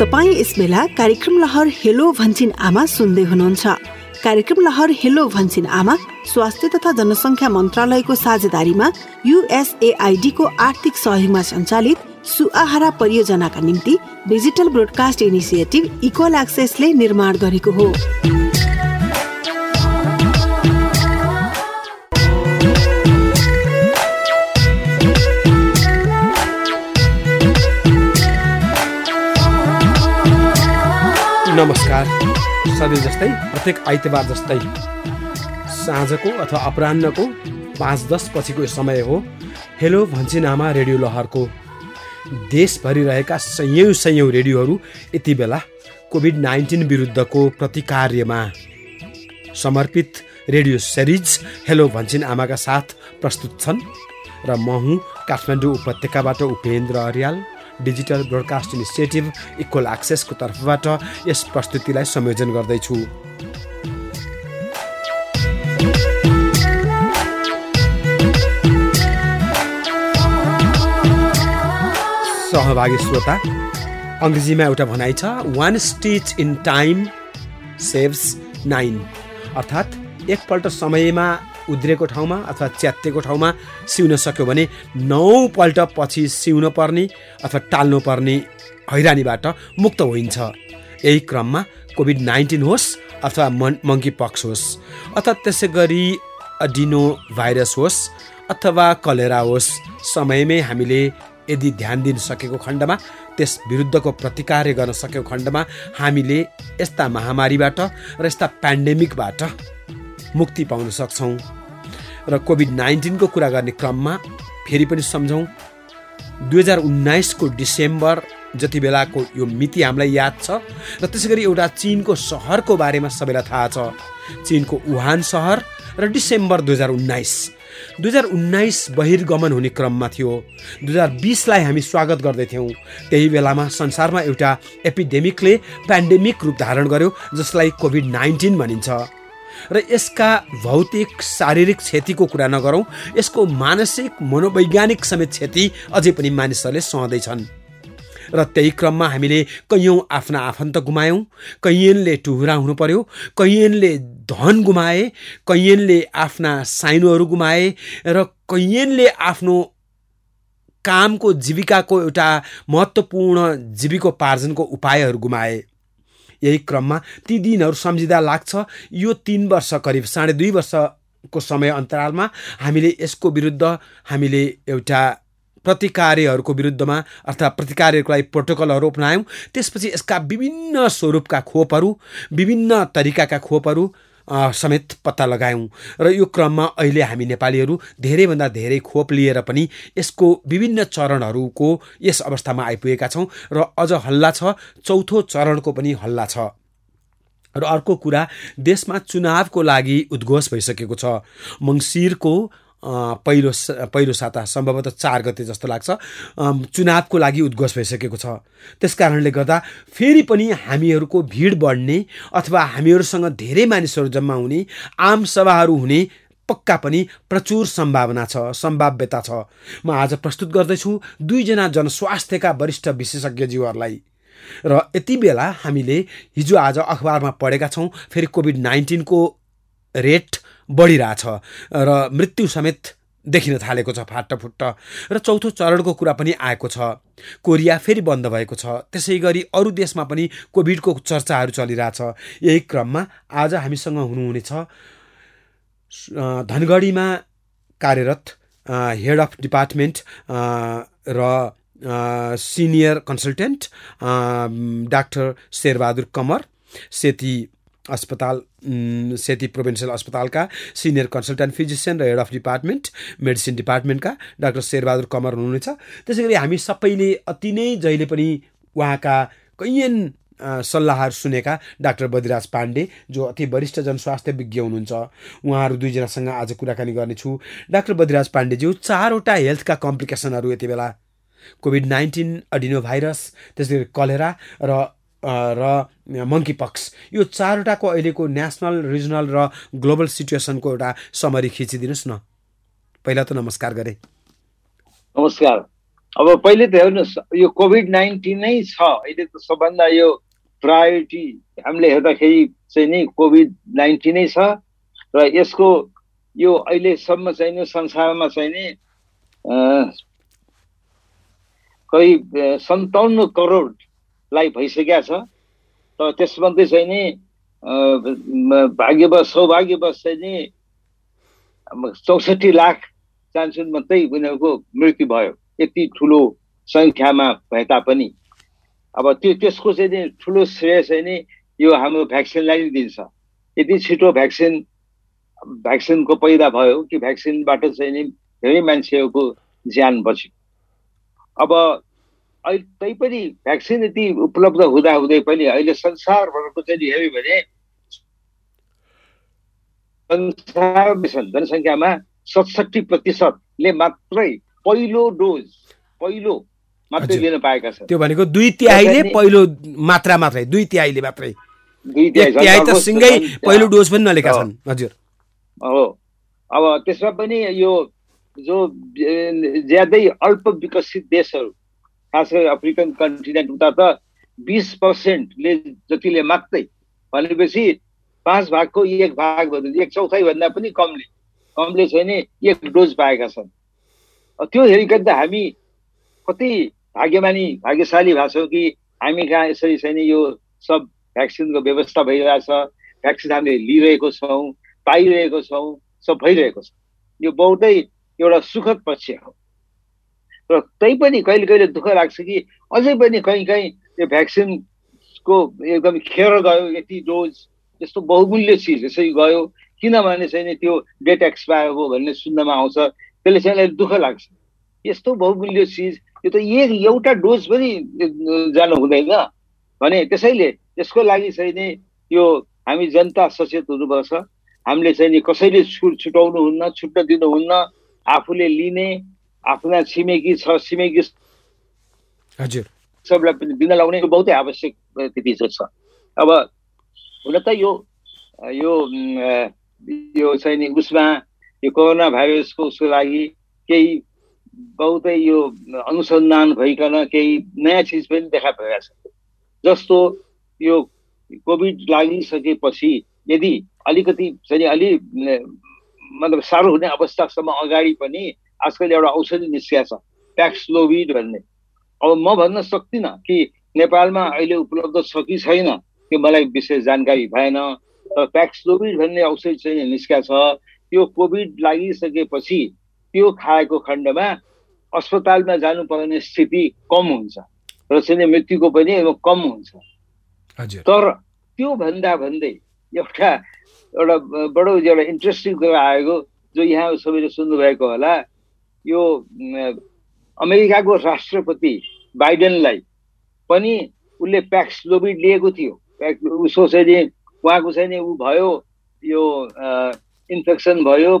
तपाईँ यस बेला कार्यक्रम लहर हेलो भन्छिन आमा सुन्दै हुनुहुन्छ। कार्यक्रम लहर हेलो भन्छिन आमा स्वास्थ्य तथा जनसङ्ख्या मन्त्रालयको साझेदारीमा युएसएआइडीको आर्थिक सहयोगमा सञ्चालित सुआहारा परियोजनाका निम्ति डिजिटल ब्रोडकास्ट इनिसिएटिभ इक्वल एक्सेसले निर्माण गरेको हो। नमस्कार। सधैँ जस्तै प्रत्येक आइतबार जस्तै साँझको अथवा अपरान्नको पाँच दस पछिको समय हो। हेलो भन्छिनामा रेडियो लहरको देशभरि रहेका सयौँ सयौँ रेडियोहरू यति बेला कोभिड नाइन्टिन विरुद्धको प्रतिकार्यमा समर्पित रेडियो सिरिज हेलो भन्छिन आमाका साथ प्रस्तुत छन् र म हुँ काठमाडौँ उपत्यकाबाट Upendra Aryal. Digital broadcast initiative equal एक्सेसको तर्फबाट यस प्रस्तुतिलाई संयोजन गर्दैछु। सहभागी श्रोता अङ्ग्रेजीमा एउटा भनाइ छ one stitch in time saves nine अर्थात् एकपल्ट समयमा उद्रेको ठाउँमा अथवा च्यात्तेको ठाउँमा सिउन सक्यो भने नौपल्ट पछि सिउन पर्ने अथवा टाल्नु पर्ने हैरानीबाट मुक्त होइन्छ। यही क्रममा कोभिड नाइन्टिन होस् अथवा मन मङ्की पक्स होस् अथवा त्यसै गरी अडिनो भाइरस होस् अथवा कलेरा होस् समयमै हामीले यदि ध्यान दिन सकेको खण्डमा त्यस विरुद्धको प्रतिकार गर्न सकेको खण्डमा हामीले यस्ता महामारीबाट र यस्ता पेन्डेमिकबाट मुक्ति पाउन सक्छौँ। र कोभिड नाइन्टिनको कुरा गर्ने क्रममा फेरि पनि सम्झौँ। दुई हजार उन्नाइसको डिसेम्बर जति बेलाको यो मिति हामीलाई याद छ र त्यसै गरी एउटा चिनको सहरको बारेमा सबैलाई थाहा छ। चिनको वुहान सहर र डिसेम्बर दुई हजार उन्नाइस। दुई हजार उन्नाइस बहिर्गमन हुने क्रममा थियो। दुई हजार बिसलाई हामी स्वागत गर्दैथ्यौँ त्यही बेलामा संसारमा एउटा एपिडेमिकले पेन्डेमिक रूप धारण गर्यो जसलाई कोभिड नाइन्टिन भनिन्छ। र यसका भौतिक शारीरिक क्षतिको कुरा नगरौँ यसको मानसिक मनोवैज्ञानिक समेत क्षति अझै पनि मानिसहरूले सहँदैछन्। र त्यही क्रममा हामीले कैयौँ आफ्ना आफन्त गुमायौँ कैयनले टुहुरा हुनु पर्यो कैयनले धन गुमाए कैयनले आफ्ना साइनोहरू गुमाए र कैयनले आफ्नो कामको जीविकाको एउटा महत्त्वपूर्ण जीविकोपार्जनको उपायहरू गुमाए। यही क्रममा ती दिनहरू सम्झिँदा लाग्छ। यो तिन वर्ष करिब साढे दुई वर्षको समय अन्तरालमा हामीले यसको विरुद्ध हामीले एउटा प्रतिकार्यहरूको विरुद्धमा अर्थात् प्रतिकार्यको लागि प्रोटोकलहरू अपनायौँ। त्यसपछि यसका विभिन्न स्वरूपका खोपहरू विभिन्न तरिकाका खोपहरू समेत पत्ता लगायौँ। र यो क्रममा अहिले हामी नेपालीहरू धेरैभन्दा धेरै खोप लिएर पनि यसको विभिन्न चरणहरूको यस अवस्थामा आइपुगेका छौँ र अझ हल्ला छ चौथो चरणको पनि हल्ला छ। र अर्को कुरा देशमा चुनावको लागि उद्घोष भइसकेको छ। मङ्सिरको पहिलो पहिलो साता सम्भवतः चार गते जस्तो लाग्छ। चुनावको लागि उद्घोष भइसकेको छ। त्यस कारणले गर्दा फेरि पनि हामीहरूको भिड बढ्ने अथवा हामीहरूसँग धेरै मानिसहरू जम्मा हुने आम सभाहरू हुने पक्का पनि प्रचुर सम्भावना छ सम्भाव्यता छ। म आज प्रस्तुत गर्दैछु दुईजना जनस्वास्थ्यका वरिष्ठ विशेषज्ञज्यूहरूलाई। र यति बेला हामीले हिजो आज अखबारमा पढेका छौँ फेरि कोभिड नाइन्टिनको रेट बढिरहेछ र मृत्यु समेत देखिन थालेको छ फाटफुट्ट र चौथो चरणको कुरा पनि आएको छ। कोरिया फेरि बन्द भएको छ। त्यसै गरी अरू देशमा पनि कोभिडको चर्चाहरू चलिरहेछ। यही क्रममा आज हामीसँग हुनुहुनेछ धनगढीमा कार्यरत हेड अफ डिपार्टमेन्ट र senior consultant doctor Sherbahadur Kamar Seti अस्पताल सेती प्रोभिन्सियल अस्पतालका सिनियर कन्सल्टेन्ट फिजिसियन र हेड अफ डिपार्टमेन्ट मेडिसिन डिपार्टमेन्टका डाक्टर शेरबहादुर कमर हुनुहुनेछ। त्यसै गरी हामी सबैले अति नै जहिले पनि उहाँका कैयन सल्लाहहरू सुनेका डाक्टर बदिराज पाण्डे जो अति वरिष्ठ जनस्वास्थ्य विज्ञ हुनुहुन्छ। उहाँहरू दुईजनासँग आज कुराकानी गर्नेछु। डाक्टर बदिराज पाण्डेज्यू चारवटा हेल्थका कम्प्लिकेसनहरू यति बेला। कोभिड नाइन्टिन अडिनो भाइरस त्यसै गरी कलेरा र र मङ्की पक्स यो चारवटाको अहिलेको नेसनल रिजनल र ग्लोबल सिचुएसनको एउटा समरी खिचिदिनुहोस् न। पहिला त नमस्कार गरे। नमस्कार। अब पहिले त हेर्नुहोस् यो कोभिड नाइन्टिन नै छ। अहिले त सबभन्दा यो प्रायोरिटी हामीले हेर्दाखेरि चाहिँ नि कोभिड नाइन्टिनै छ। र यसको यो अहिलेसम्म चाहिँ नि संसारमा चाहिँ नि करिब सन्ताउन्न करोडलाई भइसकेका छ। र त्यसमध्ये चाहिँ नि भाग्यवश सौभाग्यवश चाहिँ नि चौसठी लाख चान्सुन मात्रै उनीहरूको मृत्यु भयो। यति ठुलो सङ्ख्यामा भए तापनि। अब त्यो त्यसको चाहिँ नि ठुलो श्रेय चाहिँ नि यो हाम्रो भ्याक्सिनलाई नै दिन्छ। यति छिटो भ्याक्सिन भ्याक्सिनको पैदा भयो कि भ्याक्सिनबाट चाहिँ नि धेरै मान्छेहरूको ज्यान बच्यो अब अहिले तैपनि भ्याक्सिन यति उपलब्ध हुँदा हुँदै पनि अहिले संसारभरको चाहिँ हेऱ्यो भने संसार जनसङ्ख्यामा सतसठी प्रतिशतले मात्रै पहिलो डोज पहिलो मात्रै लिन पाएका छन्। त्यो भनेको दुई तिहाईले पहिलो मात्रा मात्रै दुई तिहाईले मात्रै। दुई तिहाई त सिँगै पहिलो डोज पनि नलिएका छन्। हजुर। हो। अब त्यसमा पनि यो जो ज्यादै अल्प विकसित देशहरू खास गरी अफ्रिकन कन्टिनेन्ट उता त बिस पर्सेन्टले जतिले मात्रै भनेपछि पाँच भागको एक भाग एक चौथाइ भन्दा पनि कमले। कमले चाहिँ नि एक डोज पाएका छन्। त्यो हेरिकन त हामी कति भाग्यमानी भाग्यशाली भएको छौँ कि हामी कहाँ यसरी चाहिँ यो सब भ्याक्सिनको व्यवस्था भइरहेछ भ्याक्सिन हामीले लिइरहेको छौँ पाइरहेको छौँ सब भइरहेको छ। यो बहुतै एउटा सुखद पक्ष हो। र तैपनि कहिले कहिले दुःख लाग्छ कि अझै पनि कहीँ कहीँ यो भ्याक्सिनको एकदम खेर गयो यति डोज यस्तो बहुमूल्य चिज यसरी गयो। किनभने चाहिँ त्यो डेट एक्सपायर हो भन्ने सुन्नमा आउँछ त्यसले चाहिँ दुःख लाग्छ। यस्तो बहुमूल्य चिज यो त एक एउटा डोज पनि जानु हुँदैन। भने त्यसैले यसको लागि चाहिँ नि यो हामी जनता सचेत हुनुपर्छ। हामीले चाहिँ नि कसैले छुट छुटाउनु हुन्न छुट्न दिनुहुन्न आफूले लिने आफ्ना छिमेकी छ छिमेकी हजुर। सबलाई पनि दिन लाउने बहुतै आवश्यक स्थिति छ। अब हुन त यो यो यो चाहिँ नि उसमा यो कोरोना भाइरसको उसको लागि केही बहुतै यो अनुसन्धान भइकन केही नयाँ चिज पनि देखा परेका छ जस्तो यो कोभिड लागिसकेपछि यदि अलिकति चाहिँ अलि मतलब साह्रो हुने अवस्थासम्म अगाडि पनि आजकल एउटा औषधि निस्किया छ प्याक्सलोभिड भन्ने अब म भन्न सक्दिनँ कि नेपालमा अहिले उपलब्ध छ कि छैन त्यो मलाई विशेष जानकारी भएन. तर प्याक्सलोभिड भन्ने औषधि चाहिँ निस्किया छ. त्यो कोभिड लागिसकेपछि त्यो खाएको खण्डमा अस्पतालमा जानुपर्ने स्थिति कम हुन्छ र चाहिँ मृत्युको पनि कम हुन्छ। तर त्यो भन्दा भन्दै एउटा एउटा बडो एउटा इन्ट्रेस्टिङ कुरा आएको जो यहाँ सबैले सुन्नुभएको होला। यो अमेरिकाको राष्ट्रपति बाइडेनलाई पनि उसले प्याक्स लोभिड लिएको थियो। उसो चाहिँ उहाँको चाहिँ नि ऊ भयो यो इन्फेक्सन भयो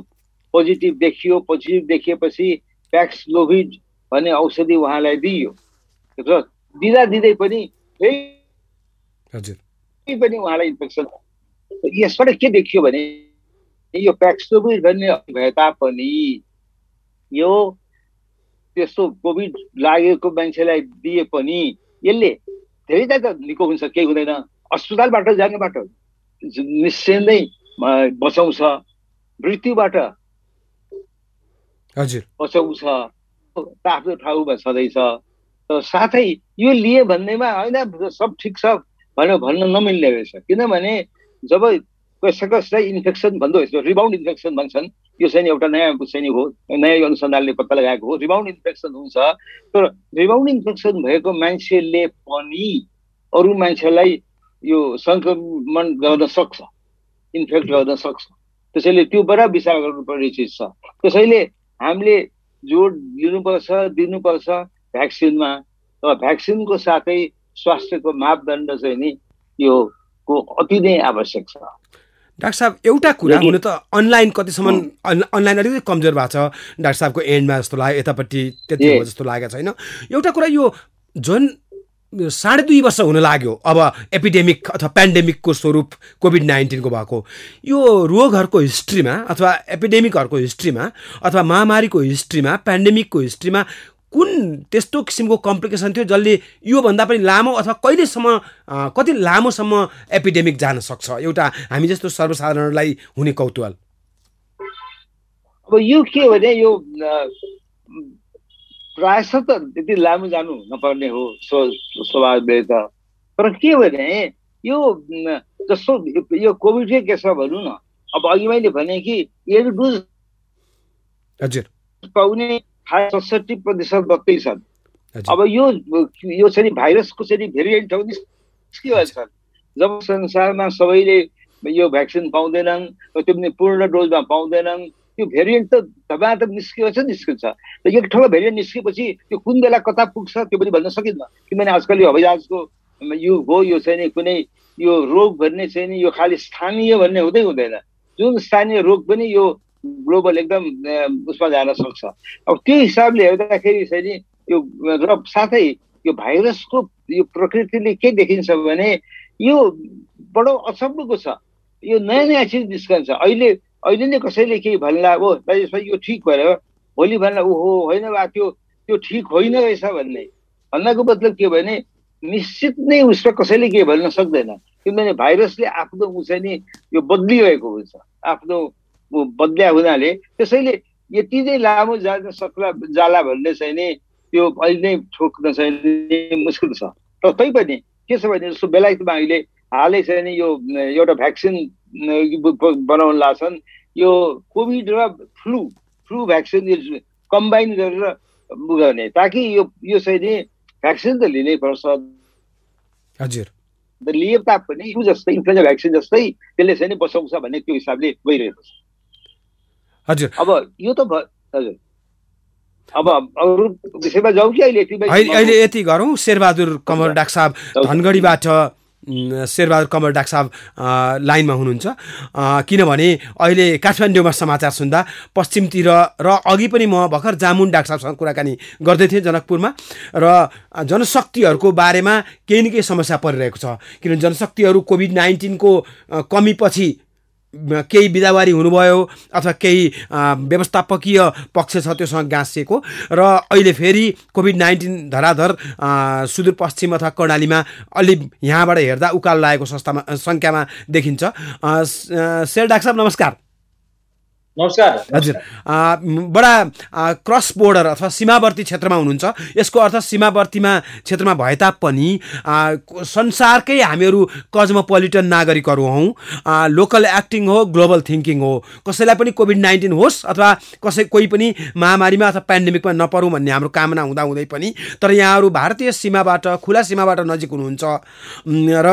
पोजिटिभ देखियो पोजिटिभ देखिएपछि प्याक्स लोभिड भन्ने औषधि उहाँलाई दिइयो र दिँदा दिँदै पनि पनि उहाँलाई इन्फेक्सन यसबाट के देखियो भने यो प्याक्सलोभिड भन्ने भए तापनि यो त्यस्तो कोभिड लागेको मान्छेलाई दिए पनि यसले धेरै त निको हुन्छ केही हुँदैन। अस्पतालबाट जानेबाट निश्चय नै बचाउँछ मृत्युबाट हजुर। बचाउँछ आफ्नो ठाउँमा छँदैछ। साथै यो लिए भन्नेमा होइन सब ठिक छ भनेर भन्न नमिल्ने रहेछ। किनभने जब कसै कसैलाई इन्फेक्सन भन्दो रहेछ रिबाउन्ड इन्फेक्सन भन्छन् यो चाहिँ एउटा नयाँ चाहिँ हो नयाँ अनुसन्धानले पत्ता लगाएको हो। रिबाउन्ड इन्फेक्सन हुन्छ तर रिबाउन्ड इन्फेक्सन भएको मान्छेले पनि अरू मान्छेलाई यो सङ्क्रमण गर्न सक्छ इन्फेक्ट गर्न सक्छ। त्यसैले त्यो बडा विचार गर्नुपर्ने चिज छ। त्यसैले हामीले जोड लिनुपर्छ दिनुपर्छ भ्याक्सिनमा। र भ्याक्सिनको साथै स्वास्थ्यको मापदण्ड चाहिँ नि यो को अति नै आवश्यक छ। डाक्टर साहब एउटा कुरा हुनु त अनलाइन कतिसम्म अनलाइन अलिकति कमजोर भएको छ। डाक्टर साहबको एन्डमा जस्तो लाग्यो यतापट्टि त्यति हो जस्तो लागेको छैन। एउटा कुरा यो जुन साढे दुई वर्ष हुन लाग्यो अब एपिडेमिक अथवा पेन्डेमिकको स्वरूप कोभिड नाइन्टिनको भएको यो रोगहरूको हिस्ट्रीमा अथवा एपिडेमिकहरूको हिस्ट्रीमा अथवा महामारीको हिस्ट्रीमा पेन्डेमिकको हिस्ट्रीमा कुन त्यस्तो किसिमको कम्प्लिकेसन थियो जसले योभन्दा पनि लामो अथवा कहिलेसम्म कति लामोसम्म एपिडेमिक जान सक्छ? एउटा हामी जस्तो सर्वसाधारणलाई हुने कौतुहल। अब यो के हो भने यो प्रायः त त्यति लामो जानु नपर्ने हो स्वभावले त तर के भने यो जस्तो यो कोभिडकै केसमा भनौँ न। अब अघि मैले भने कि डोज हजुर। पाउने सडसठी प्रतिशत मात्रै छन्। अब यो यो चाहिँ भाइरसको चाहिँ भेरिएन्ट हो निस्किहाल्छ जब संसारमा सबैले यो भ्याक्सिन पाउँदैनन् त्यो पनि पूर्ण डोजमा पाउँदैनन् त्यो भेरिएन्ट त धमाधम निस्किन्छ निस्किन्छ। र एक ठुलो भेरिएन्ट निस्केपछि त्यो कुन बेला कता पुग्छ त्यो पनि भन्न सकिन्न। किनभने आजकल यो हवाईजहाजको युग हो यो चाहिँ नि कुनै यो रोग भन्ने चाहिँ नि यो खालि स्थानीय भन्ने हुँदै हुँदैन। जुन स्थानीय रोग पनि यो ग्लोबल एकदम उसमा जान सक्छ। अब त्यो हिसाबले हेर्दाखेरि चाहिँ नि यो र साथै यो भाइरसको यो प्रकृतिले के देखिन्छ भने यो बडो अचम्मको छ। यो नयाँ नयाँ चिज निस्कन्छ। अहिले अहिले नै कसैले केही भन्ला ओ दाजु यो ठिक भएर भोलि भन्ला ओहो होइन वा त्यो त्यो ठिक होइन रहेछ भन्ने। भन्नको मतलब के भने निश्चित नै उसमा कसैले केही भन्न सक्दैन। किनभने भाइरसले आफ्नो चाहिँ नि यो बदलिरहेको हुन्छ। आफ्नो बदल्या हुनाले त्यसैले यति नै लामो जान सक्ला जाला भन्ने चाहिँ नि त्यो अहिले नै ठोक्न चाहिँ मुस्किल छ। तर तैपनि के छ भने जस्तो बेलायतमा अहिले हालै चाहिँ नि यो एउटा भ्याक्सिन बनाउन लाग्छन् यो कोभिड र फ्लू फ्लू भ्याक्सिन यो कम्बाइन गरेर गर्ने ताकि यो यो चाहिँ नि भ्याक्सिन त लिनै पर्छ। हजुर। लिए तापनि जस्तै इन्फ्लुएन्जा भ्याक्सिन जस्तै त्यसले चाहिँ नि बसाउँछ भन्ने त्यो हिसाबले गइरहेको छ। हजुर। अब यो त हजुर। अब अरू विषयमा जाउँ कि अहिले? यति अहिले यति गरौँ। शेरबहादुर कमल डाक्टर साहब धनगढीबाट शेरबहादुर कमल डाक्टर साहब लाइनमा हुनुहुन्छ। किनभने अहिले काठमाडौँमा समाचार सुन्दा पश्चिमतिर र अघि पनि म भर्खर जामुन डाक्टर साहबसँग कुराकानी गर्दै थिएँ जनकपुरमा। र जनशक्तिहरूको बारेमा केही न केही समस्या परिरहेको छ। किनभने जनशक्तिहरू कोभिड नाइन्टिनको कमीपछि केही बिदावारी हुनुभयो अथवा केही व्यवस्थापकीय पक्ष छ त्योसँग गाँसिएको र अहिले फेरि कोभिड नाइन्टिन धराधर सुदूरपश्चिम अथवा कर्णालीमा अलि यहाँबाट हेर्दा उकालो लागेको संस्थामा सङ्ख्यामा देखिन्छ। सेल डाक्टर साहब नमस्कार। नमस्कार। हजुर। बडा क्रस बोर्डर अथवा सीमावर्ती क्षेत्रमा हुनुहुन्छ। यसको अर्थ सीमावर्तीमा क्षेत्रमा भए तापनि संसारकै हामीहरू कजमोपोलिटन नागरिकहरू हौँ। लोकल एक्टिङ हो ग्लोबल थिङ्किङ हो। कसैलाई पनि कोभिड नाइन्टिन होस् अथवा कसै कोही पनि महामारीमा अथवा पेन्डेमिकमा नपरौँ भन्ने हाम्रो कामना हुँदा हुँदै पनि तर यहाँहरू भारतीय सीमाबाट खुला सीमाबाट नजिक हुनुहुन्छ। र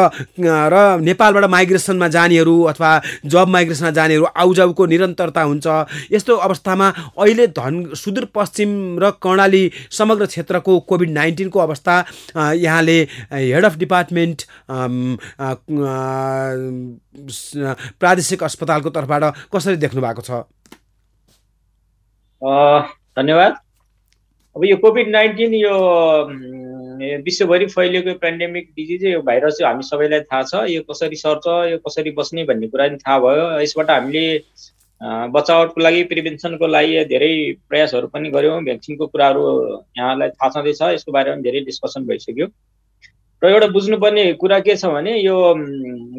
र नेपालबाट माइग्रेसनमा जानेहरू अथवा जब माइग्रेसनमा जानेहरू आउजाउको निरन्तरता हुन्छ यस्तो अवस्थामा अहिले धन सुदूरपश्चिम र कर्णाली समग्र क्षेत्रको कोभिड नाइन्टिनको अवस्था यहाँले हेड अफ डिपार्टमेन्ट प्रादेशिक अस्पतालको तर्फबाट कसरी देख्नु भएको छ? धन्यवाद। अब यो कोभिड नाइन्टिन यो विश्वभरि फैलिएको पेन्डेमिक डिजिज यो भाइरस हामी सबैलाई थाहा छ। यो कसरी सर्छ यो कसरी बस्ने भन्ने कुरा पनि थाहा भयो। यसबाट हामीले बचावटको लागि प्रिभेन्सनको लागि धेरै प्रयासहरू पनि गऱ्यौँ। भ्याक्सिनको कुराहरू यहाँलाई थाहा छँदैछ यसको बारेमा धेरै डिस्कसन भइसक्यो। र एउटा बुझ्नुपर्ने कुरा के छ भने यो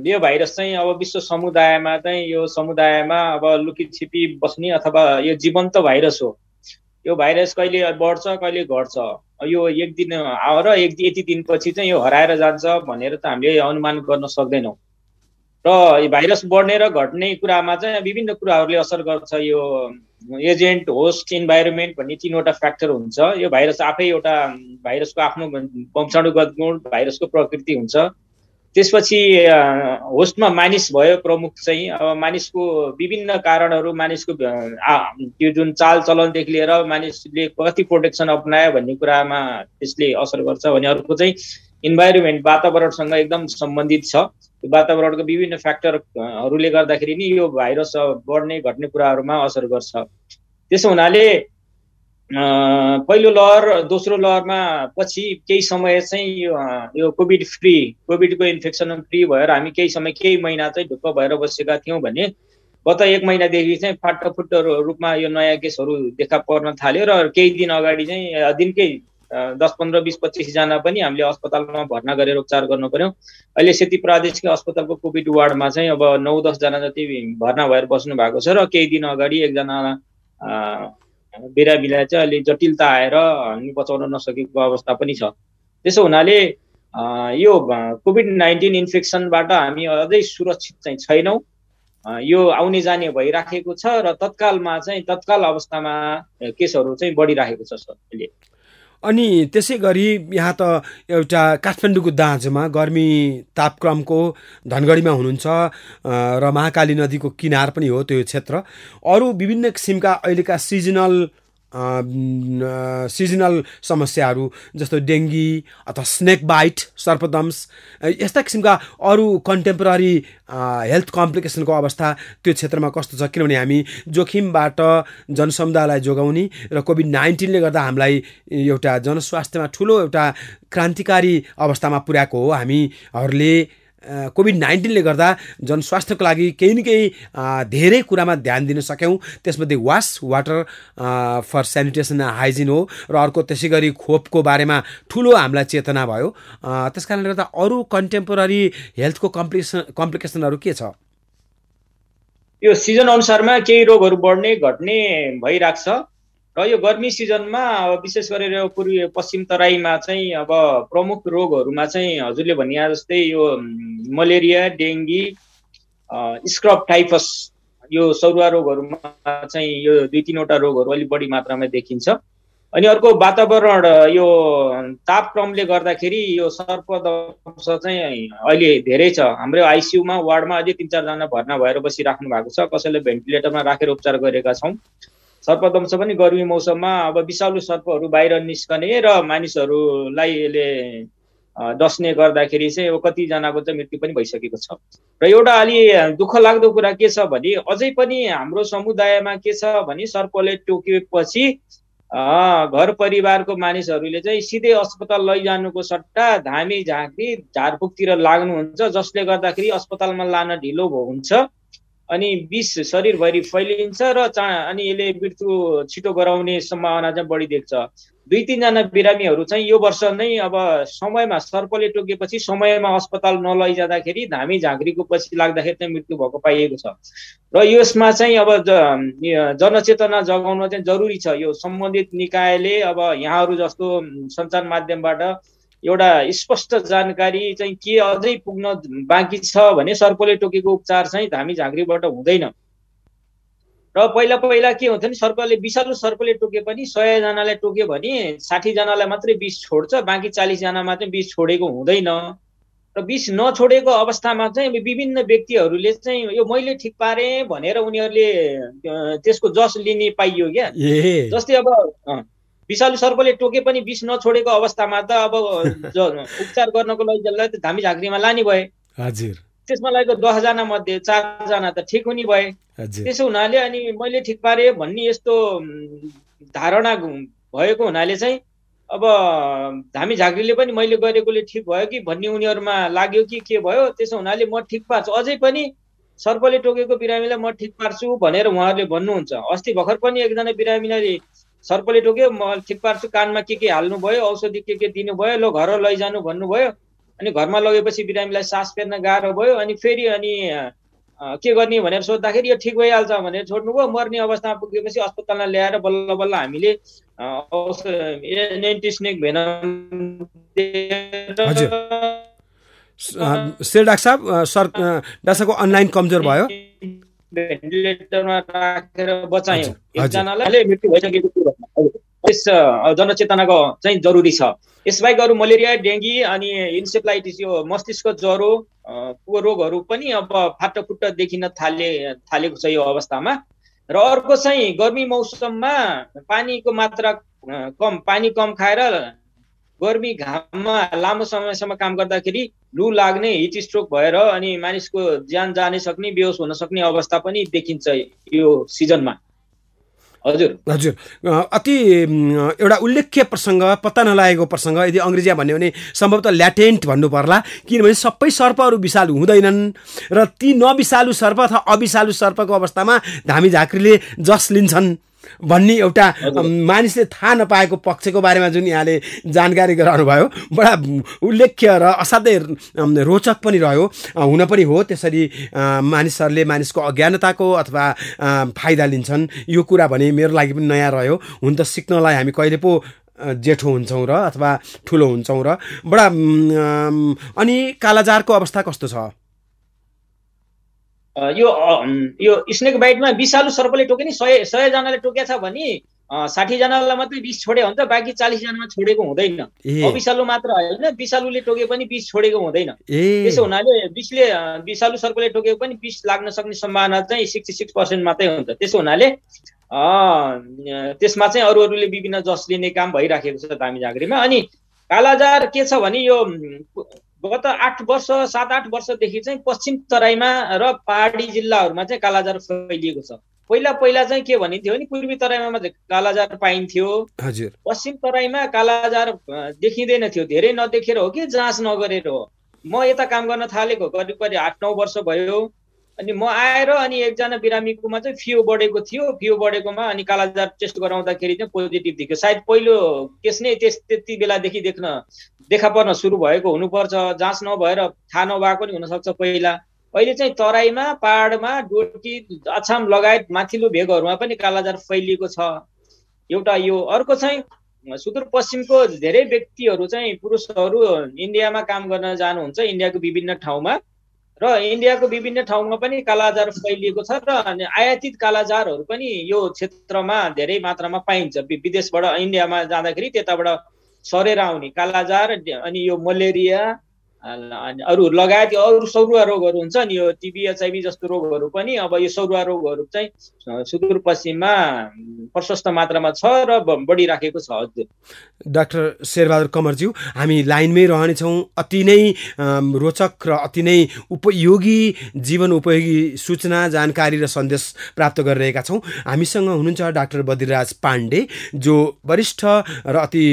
यो भाइरस चाहिँ अब विश्व समुदायमा चाहिँ यो समुदायमा अब लुकी छिपी बस्ने अथवा यो जीवन्त भाइरस हो। यो भाइरस कहिले बढ्छ कहिले घट्छ? यो एक दिन आएर एक यति दिनपछि चाहिँ यो हराएर जान्छ भनेर त हामीले अनुमान गर्न सक्दैनौँ। र भाइरस बढ्ने र घट्ने कुरामा चाहिँ विभिन्न कुराहरूले असर गर्छ। यो एजेन्ट होस्ट इन्भाइरोमेन्ट भन्ने तिनवटा फ्याक्टर हुन्छ। यो भाइरस आफै एउटा भाइरसको आफ्नो वंशाणुगत गुण भाइरसको प्रकृति हुन्छ। त्यसपछि होस्टमा मानिस भयो प्रमुख चाहिँ। अब मानिसको विभिन्न कारणहरू मानिसको त्यो जुन चाल चलनदेखि लिएर मानिसले कति प्रोटेक्सन अप्नायो भन्ने कुरामा त्यसले असर गर्छ। भने अर्को चाहिँ इन्भाइरोमेन्ट वातावरणसँग एकदम सम्बन्धित छ। वातावरणको विभिन्न फ्याक्टरहरूले गर्दाखेरि नि यो भाइरस बढ्ने घट्ने कुराहरूमा असर गर्छ। त्यसो हुनाले पहिलो लहर दोस्रो लहरमा पछि केही समय चाहिँ यो यो कोभिड फ्री कोभिडको इन्फेक्सन फ्री भएर हामी केही समय केही महिना चाहिँ ढुक्क भएर बसेका थियौँ भने गत एक महिनादेखि चाहिँ फाटफुट्ट रूपमा यो नयाँ केसहरू देखा पर्न थाल्यो र केही दिन अगाडि चाहिँ दिनकै दस पन्ध्र बिस पच्चिसजना पनि हामीले अस्पतालमा भर्ना गरेर उपचार गर्नु पर्यो। अहिले सेती प्रादेशिक अस्पतालको कोभिड वार्डमा चाहिँ अब नौ दसजना जति भर्ना भएर बस्नु भएको छ र केही दिन अगाडि एकजना बिरामीलाई चाहिँ अहिले जटिलता आएर हामी बचाउन नसकेको अवस्था पनि छ। त्यसो हुनाले यो कोभिड नाइन्टिन इन्फेक्सनबाट हामी अझै सुरक्षित चाहिँ छैनौँ। यो आउने जाने भइराखेको छ र तत्कालमा चाहिँ तत्काल अवस्थामा केसहरू चाहिँ बढिराखेको छ सर अहिले। अनि त्यसै गरी यहाँ त एउटा काठमाडौँको दाँजोमा गर्मी तापक्रमको धनगढीमा हुनुहुन्छ र महाकाली नदीको किनार पनि हो त्यो क्षेत्र। अरू विभिन्न किसिमका अहिलेका सिजनल सिजनल समस्याहरू जस्तो डेङ्गी अथवा स्नेक बाइट सर्पदम्स यस्ता किसिमका अरू कन्टेम्पोररी हेल्थ कम्प्लिकेसनको अवस्था त्यो क्षेत्रमा कस्तो छ? किनभने हामी जोखिमबाट जनसमुदायलाई जोगाउने र कोभिड नाइन्टिनले गर्दा हामीलाई एउटा जनस्वास्थ्यमा ठुलो एउटा क्रान्तिकारी अवस्थामा पुर्याएको हो। हामीहरूले कोभिड नाइन्टिनले गर्दा जनस्वास्थ्यको लागि केही न केही धेरै कुरामा ध्यान दिन सक्यौँ। त्यसमध्ये वास वाटर फर सेनिटेसन हाइजिन हो र अर्को त्यसै गरी खोपको बारेमा ठुलो हामीलाई चेतना भयो। त्यस कारणले गर्दा अरू कन्टेम्पोररी हेल्थको कम्प्लिकेसन कम्प्लिकेसनहरू के छ? यो सिजन अनुसारमा केही रोगहरू बढ्ने घट्ने भइरहेको छ र यो गर्मी सिजनमा अब विशेष गरेर पूर्वी पश्चिम तराईमा चाहिँ अब प्रमुख रोगहरूमा चाहिँ हजुरले भने जस्तै यो मलेरिया डेङ्गी स्क्रब टाइफस यो सरुवा रोगहरूमा चाहिँ यो दुई तिनवटा रोगहरू अलिक बढी मात्रामा देखिन्छ। अनि अर्को वातावरण यो तापक्रमले गर्दाखेरि यो सर्पदंश चाहिँ अहिले धेरै छ। हाम्रो आइसियुमा वार्डमा अझै तिन चारजना भर्ना भएर बसिराख्नु भएको छ। कसैले भेन्टिलेटरमा राखेर उपचार गरेका छौँ। सर्पदंश पनि गर्मी मौसममा अब विषालु सर्पहरू बाहिर निस्कने र मानिसहरूलाई यसले डस्ने गर्दाखेरि चाहिँ अब कतिजनाको चाहिँ मृत्यु पनि भइसकेको छ। र एउटा अलि दुःख लाग्दो कुरा के छ भने अझै पनि हाम्रो समुदायमा के छ भने सर्पले टोकिएपछि घर परिवारको मानिसहरूले चाहिँ सिधै अस्पताल लैजानुको सट्टा धामी झाँक्री झारफुकतिर लाग्नुहुन्छ जसले गर्दाखेरि अस्पतालमा लान ढिलो हुन्छ अनि विष शरीरभरि फैलिन्छ र चा अनि यसले मृत्यु छिटो गराउने सम्भावना चाहिँ बढी देख्छ। दुई तिनजना बिरामीहरू चाहिँ यो वर्ष नै अब समयमा सर्पले टोकेपछि समयमा अस्पताल नलैजाँदाखेरि धामी झाँक्रीको पछि लाग्दाखेरि चाहिँ मृत्यु भएको पाइएको छ। र यसमा चाहिँ अब जनचेतना जगाउन चाहिँ जरुरी छ। यो सम्बन्धित निकायले अब यहाँहरू जस्तो सञ्चार माध्यमबाट एउटा स्पष्ट जानकारी चाहिँ के अझै पुग्न बाँकी छ भने सर्पले टोकेको उपचार चाहिँ धामी झाँक्रीबाट हुँदैन। र पहिला पहिला के हुन्थ्यो भने सर्पले विषालु सर्पले टोके पनि सयजनालाई टोक्यो भने साठीजनालाई मात्रै विष छोड्छ बाँकी चालिसजनामा चाहिँ विष छोडेको हुँदैन। र विष नछोडेको अवस्थामा चाहिँ विभिन्न व्यक्तिहरूले चाहिँ यो मैले ठिक पारेँ भनेर उनीहरूले त्यसको जस लिने पाइयो क्या। जस्तै अब विषालु सर्पले टोके पनि विष नछोडेको अवस्थामा त अब उपचार गर्नको लागि जसलाई त धामी झाँक्रीमा लाने भए। हजुर। त्यसमा लागेको दसजना मध्ये चारजना त ठिक हुने भए। त्यसो हुनाले अनि मैले ठिक पारेँ भन्ने यस्तो धारणा भएको हुनाले चाहिँ अब धामी झाँक्रीले पनि मैले गरेकोले ठिक भयो कि भन्ने उनीहरूमा लाग्यो कि के भयो त्यसो हुनाले म ठिक पार्छु। अझै पनि सर्पले टोकेको बिरामीलाई म ठिक पार्छु भनेर उहाँहरूले भन्नुहुन्छ। अस्ति भर्खर पनि एकजना बिरामीलाई सर्पले टोक्यो म ठिक पार्छु कानमा के के हाल्नुभयो औषधि के के दिनुभयो ल घर लैजानु भन्नुभयो अनि घरमा लगेपछि बिरामीलाई सास फेर्न गाह्रो भयो अनि फेरि अनि के गर्ने भनेर सोद्धाखेरि यो ठिक भइहाल्छ भनेर छोड्नुभयो। मर्ने अवस्थामा पुगेपछि अस्पतालमा ल्याएर बल्ल बल्ल हामीले डाक्टर साहब सर डाक्टर साहबको अनलाइन कमजोर भयो। भेन्टिलेटरमा राखेर बचायौँ। एकजनालाई मृत्यु भइसकेको यस जनचेतनाको चाहिँ जरुरी छ। यसबाहेक अरू मलेरिया डेङ्गी अनि इन्सेप्लाइटिस यो मस्तिष्क ज्वरो को रोगहरू पनि अब फाटोफुट्ट देखिन थाले थालेको छ यो अवस्थामा। र अर्को चाहिँ गर्मी मौसममा पानीको मात्रा कम पानी कम खाएर गर्मी घाममा लामो समयसम्म काम गर्दाखेरि लु लाग्ने हिट स्ट्रोक भएर अनि मानिसको ज्यान जानै सक्ने बेहोस हुन सक्ने अवस्था पनि देखिन्छ यो सिजनमा। हजुर। हजुर। अति एउटा उल्लेख्य प्रसङ्ग पत्ता नलागेको प्रसङ्ग यदि अङ्ग्रेजीमा भन्यो भने सम्भवतः ल्याटेन्ट भन्नु पर्ला किनभने सबै सर्पहरू विषालु हुँदैनन् र ती नविषालु सर्प अथवा अविषालु सर्पको अवस्थामा धामी झाँक्रीले जस लिन्छन्। भन्ने एउटा मानिसले थाहा नपाएको पक्षको बारेमा जुन यहाँले जानकारी गराउनु भयो बडा उल्लेख्य र असाध्यै रोचक पनि रह्यो। हुन पनि हो त्यसरी मानिसहरूले मानिसको अज्ञानताको अथवा फाइदा लिन्छन्। यो कुरा भने मेरो लागि पनि नयाँ रह्यो। हुन त सिक्नलाई हामी कहिले पो जेठो हुन्छौँ र अथवा ठुलो हुन्छौँ र बडा अनि कालाजारको अवस्था कस्तो छ? यो यो स्नेक बाइटमा विषालु सर्पले टोके नि सय सयजनाले टोकेको छ भने साठीजनालाई मात्रै विष छोडे हुन्छ बाँकी चालिसजनामा छोडेको हुँदैन। अविषालु मात्र होइन विषालुले टोके पनि विष छोडेको हुँदैन। त्यसो हुनाले विषले विषालु सर्पले टोकेको पनि विष लाग्न सक्ने सम्भावना चाहिँ सिक्सटी सिक्स पर्सेन्ट मात्रै हुन्छ। त्यसो हुनाले त्यसमा चाहिँ अरू अरूले विभिन्न जस लिने काम भइराखेको छ दामी झाँक्रीमा। अनि कालाजार के छ भने यो गत आठ वर्ष सात आठ वर्षदेखि चाहिँ पश्चिम तराईमा र पहाडी जिल्लाहरूमा चाहिँ कालाजार फैलिएको छ। पहिला पहिला चाहिँ के भनिन्थ्यो भने पूर्वी तराईमा मात्रै कालाजार पाइन्थ्यो। हजुर। पश्चिम तराईमा कालाजार देखिँदैन थियो। धेरै नदेखेर हो कि जाँच नगरेर हो। म यता काम गर्न थालेको करिब करिब आठ नौ वर्ष भयो। अनि म आएर अनि एकजना बिरामीकोमा चाहिँ फियो बढेको थियो। फियो बढेकोमा अनि कालाजार टेस्ट गराउँदाखेरि चाहिँ पोजिटिभ देख्यो। सायद पहिलो केस नै त्यस त्यति बेलादेखि देख्न देखा पर्न सुरु भएको हुनुपर्छ। जाँच नभएर थाहा नभएको नि हुनसक्छ पहिला। अहिले चाहिँ तराईमा पाहाडमा डोटी अछाम लगायत माथिल्लो भेगहरूमा पनि कालाजार फैलिएको छ। एउटा यो। अर्को चाहिँ सुदूरपश्चिमको धेरै व्यक्तिहरू चाहिँ पुरुषहरू इन्डियामा काम गर्न जानुहुन्छ इन्डियाको विभिन्न ठाउँमा। र इन्डियाको विभिन्न ठाउँमा पनि कालाजार फैलिएको छ र आयातित कालाजारहरू पनि यो क्षेत्रमा धेरै मात्रामा पाइन्छ। विदेशबाट इन्डियामा जाँदाखेरि त्यताबाट सरेर आउने कालाजार अनि यो मलेरिया अरू लगायत अरू सौरुवा रोगहरू हुन्छ नि यो टिबी एचआइबी जस्तो रोगहरू पनि अब यो सौरुवा रोगहरू चाहिँ सुदूरपश्चिममा प्रशस्त मात्रामा छ र बढिराखेको छ हजुर। डाक्टर शेरबहादुर कमरज्यू हामी लाइनमै रहनेछौँ। अति नै रोचक र अति नै उपयोगी जीवन उपयोगी सूचना जानकारी र सन्देश प्राप्त गरिरहेका छौँ। हामीसँग हुनुहुन्छ डाक्टर बद्रीराज पाण्डे जो वरिष्ठ र अति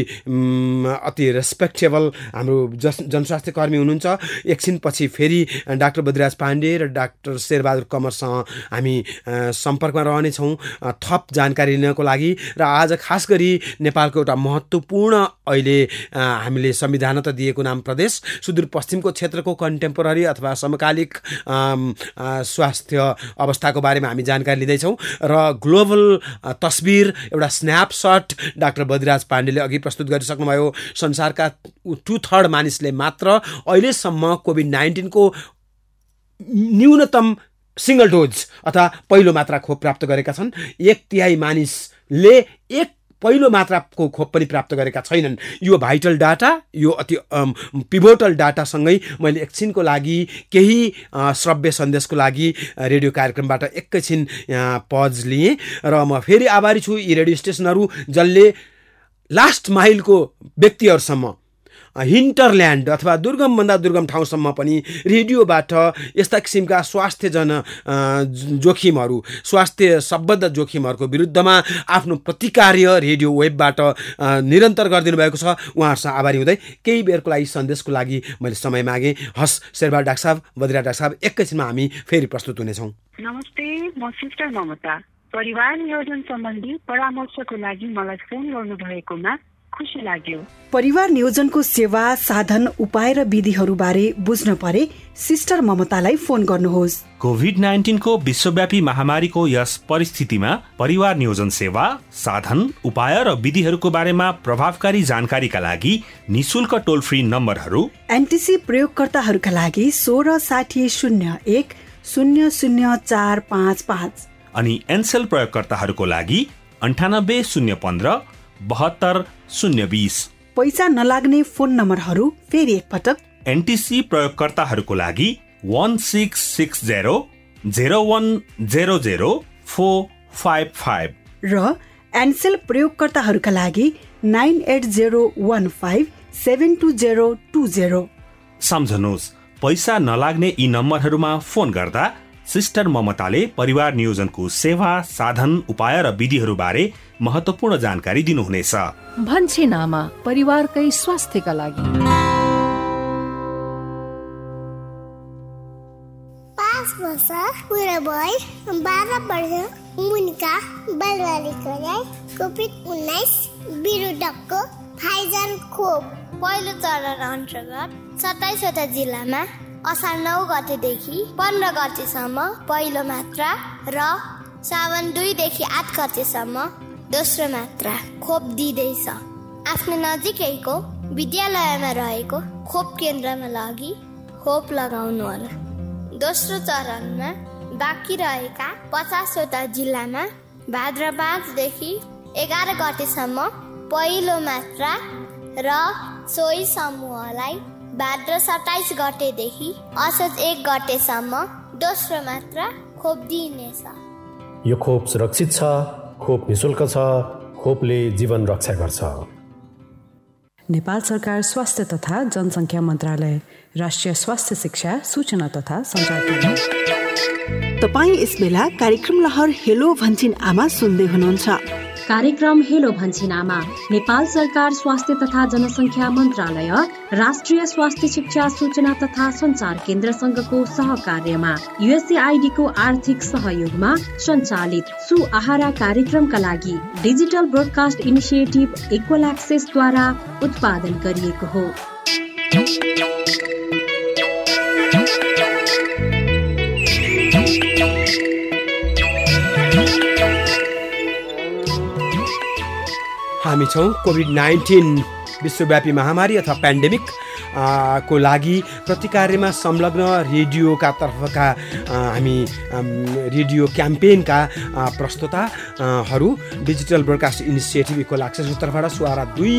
अति रेस्पेक्टेबल हाम्रो जस जनस्वास्थ्य कर्मी हुनुहुन्छ। एकछिनपछि फेरि डाक्टर बद्रीराज पाण्डे र डाक्टर शेरबहादुर कमरसँग हामी सम्पर्कमा रहनेछौँ। थप जानकारी लिनको लागि र आज खास गरी नेपालको एउटा महत्त्वपूर्ण अहिले हामीले संविधान त दिएको नाम प्रदेश सुदूरपश्चिमको क्षेत्रको कन्टेम्पोररी अथवा समकालिक स्वास्थ्य अवस्थाको बारेमा हामी जानकारी लिँदैछौँ र ग्लोबल तस्बिर एउटा स्न्यापसट डाक्टर बद्रीराज पाण्डेले अघि प्रस्तुत गरिसक्नुभयो। संसारका टु थर्ड मानिसले मात्र अहिलेसम्म कोभिड नाइन्टिनको न्यूनतम सिङ्गल डोज अथवा पहिलो मात्रा खोप प्राप्त गरेका छन्। एक तिहाई मानिसले एक पहिलो मात्राको खोप पनि प्राप्त गरेका छैनन्। यो भाइटल डाटा यो अति पिभोटल डाटासँगै मैले एकछिनको लागि केही श्रव्य सन्देशको लागि रेडियो कार्यक्रमबाट एकैछिन पज लिएँ र म फेरि आभारी छु यी रेडियो स्टेसनहरू जसले लास्ट माइलको व्यक्तिहरूसम्म हिन्टरल्यान्ड अथवा दुर्गमभन्दा दुर्गम ठाउँसम्म पनि रेडियोबाट यस्ता किसिमका स्वास्थ्य जन जोखिमहरू स्वास्थ्य सम्बद्ध जोखिमहरूको विरुद्धमा आफ्नो प्रतिकार्य रेडियो वेबबाट निरन्तर गरिदिनु भएको छ। उहाँहरूसँग आभारी हुँदै केही बेरको लागि सन्देशको लागि मैले समय मागेँ। हस् शेरबा डाक्टर साहब बद्रा डाक्टर साहब एकैछिनमा हामी फेरि प्रस्तुत हुनेछौँ। नमस्ते म सिस्टर ममता। परिवार नियोजन सम्बन्धी परामर्शको लागि मलाई फोन गर्नु भएकोमा खुसी लाग्यो। परिवार नियोजनको सेवा साधन उपाय र विधिहरू बारे बुझ्न परे सिस्टर ममतालाई फोन गर्नुहोस्। कोभिड नाइन्टिनको विश्वव्यापी महामारीको यस परिस्थितिमा परिवार नियोजन सेवा साधन उपाय र विधिहरूको बारेमा प्रभावकारी जानकारीका लागि निशुल्क टोल फ्री नम्बरहरू एनटिसी प्रयोगकर्ताहरूका लागि सोह्र साठी शून्य एक शून्य शून्य चार पाँच पाँच। अनि एनसेल प्रयोगकर्ताहरूको लागि अन्ठानब्बे शून्य पन्ध्र बहत्तर शून्य बिस। पैसा नलाग्ने फोन नम्बरहरू फेरि एकपटक। एनटिसी प्रयोगकर्ताहरूको लागि one six six zero zero one zero zero four five five. र एनसेल प्रयोगकर्ताहरूका लागि nine eight zero one five seven two zero two zero. सम्झनुहोस् पैसा नलाग्ने यी नम्बरहरूमा फोन गर्दा सिस्टर ममताले परिवार नियोजनको सेवा साधन उपाय र विधिहरूबारे महत्वपूर्ण जानकारी दिनुहुनेछ। भन्छे नामा परिवारकै स्वास्थ्यका लागि। पाँच वर्ष भयो बाह्र वर्ष मुनिका बालबालिका कोभिड उन्नाइस विरुद्धको फाइजर खोप। पहिलो चरण अन्तर्गत सत्ताइसवटा जिल्लामा असार नौ गतेदेखि पन्ध्र गतेसम्म पहिलो मात्रा र सावन दुईदेखि आठ गतेसम्म दोस्रो मात्रा खोप दिँदैछ। आफ्नो नजिकैको विद्यालयमा रहेको खोप केन्द्रमा लगी खोप लगाउनु होला। दोस्रो चरणमा बाँकी रहेका पचासवटा जिल्लामा भाद्र पाँचदेखि एघार गतेसम्म पहिलो मात्रा र सोही समूहलाई भाद्र सत्ताइस गतेदेखि असोज एक गतेसम्म दोस्रो मात्रा खोप दिइनेछ। यो खोप सुरक्षित छ खोप निशुल्क छ खोपले जीवन रक्षा गर्छ। नेपाल सरकार स्वास्थ्य तथा जनसङ्ख्या मन्त्रालय राष्ट्रिय स्वास्थ्य शिक्षा सूचना तथा सञ्चार तपाईँ यस बेला कार्यक्रम लहर हेलो भन्छिन आमा सुन्दै हुनुहुन्छ। कार्यक्रम हेलो भन्छिनामा नेपाल सरकार स्वास्थ्य तथा जनसङ्ख्या मन्त्रालय राष्ट्रिय स्वास्थ्य शिक्षा सूचना तथा संचार केन्द्रसँगको सहकार्यमा युएसएआइडीको आर्थिक सहयोगमा सञ्चालित सु आहारा कार्यक्रमका लागि डिजिटल ब्रोडकास्ट इनिसिएटिभ इक्वल एक्सेसद्वारा उत्पादन गरिएको हो। हामी छौँ कोभिड नाइन्टिन विश्वव्यापी महामारी अथवा पेन्डेमिक। को लागि प्रतिकार्यमा संलग्न रेडियोका तर्फका हामी रेडियो क्याम्पेनका प्रस्तुताहरू डिजिटल ब्रोडकास्ट इनिसिएटिभ इक्वल एक्सेसको तर्फबाट सुहारा दुई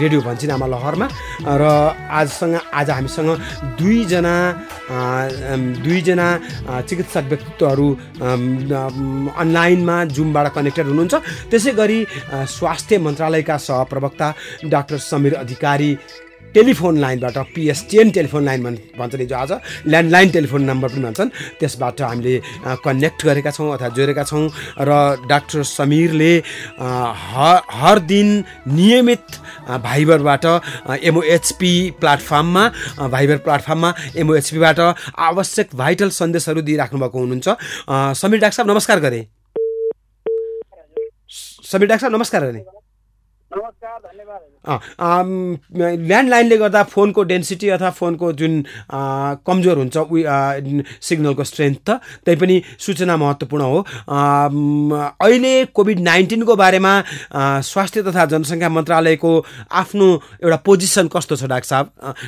रेडियो भन्छिनामा लहरमा। र आजसँग आज हामीसँग दुईजना दुईजना चिकित्सक व्यक्तित्वहरू अनलाइनमा जुमबाट कनेक्टेड हुनुहुन्छ। त्यसै गरी स्वास्थ्य मन्त्रालयका सहप्रवक्ता डाक्टर समीर अधिकारी टेलिफोन लाइनबाट पिएसटिएन टेलिफोन लाइन भन्छन् हिजो आज। ल्यान्डलाइन टेलिफोन नम्बर पनि भन्छन्। त्यसबाट हामीले कनेक्ट गरेका छौँ अथवा जोडेका छौँ र डाक्टर समीरले हर दिन नियमित भाइबरबाट एमओएचपी प्लेटफर्ममा भाइबर प्लेटफर्ममा एमओएचपीबाट आवश्यक भाइटल सन्देशहरू दिइराख्नु भएको हुनुहुन्छ। समीर डाक्टर साहब नमस्कार गरे। समीर डाक्टर साहब नमस्कार गरे। ल्यान्डलाइनले गर्दा फोनको डेन्सिटी अथवा फोनको जुन कमजोर हुन्छ सिग्नलको स्ट्रेन्थ त त्यही पनि सूचना महत्त्वपूर्ण हो। अहिले कोभिड नाइन्टिनको बारेमा स्वास्थ्य तथा जनसङ्ख्या मन्त्रालयको आफ्नो एउटा पोजिसन कस्तो छ डाक्टर साहब?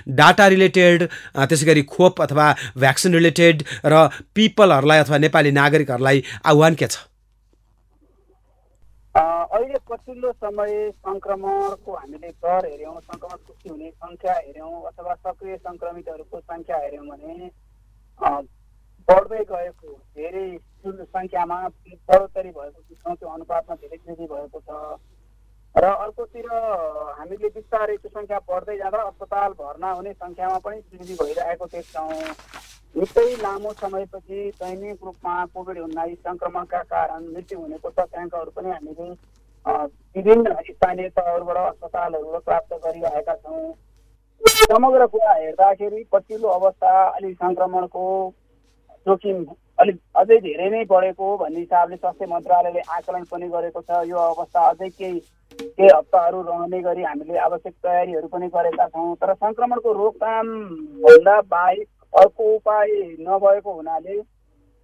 डाटा रिलेटेड त्यसै गरी खोप अथवा भ्याक्सिन रिलेटेड र पिपलहरूलाई अथवा नेपाली नागरिकहरूलाई आह्वान के छ? अहिले पछिल्लो समय सङ्क्रमणको हामीले दर हेऱ्यौँ सङ्क्रमण पुष्टि हुने सङ्ख्या हेऱ्यौँ अथवा सक्रिय सङ्क्रमितहरूको सङ्ख्या हेऱ्यौँ भने बढ्दै गएको धेरै सङ्ख्यामा बढोत्तरी भएको देख्छौँ त्यो अनुपातमा धेरै वृद्धि भएको छ। र अर्कोतिर हामीले बिस्तारै त्यो सङ्ख्या बढ्दै जाँदा अस्पताल भर्ना हुने सङ्ख्यामा पनि वृद्धि भइरहेको देख्छौँ। निकै लामो समयपछि दैनिक रूपमा कोभिड उन्नाइस सङ्क्रमणका कारण मृत्यु हुनेको तथ्याङ्कहरू पनि हामीले विभिन्न स्थानीय तहहरूबाट अस्पतालहरूबाट प्राप्त गरिरहेका छौँ। समग्र कुरा हेर्दाखेरि पछिल्लो अवस्था अलिक सङ्क्रमणको जोखिम अलिक अझै धेरै नै बढेको भन्ने हिसाबले स्वास्थ्य मन्त्रालयले आकलन पनि गरेको छ। यो अवस्था अझै केही केही हप्ताहरू रहने गरी हामीले आवश्यक तयारीहरू पनि गरेका छौँ। तर सङ्क्रमणको रोकथाम भन्दा बाहेक अर्को उपाय नभएको हुनाले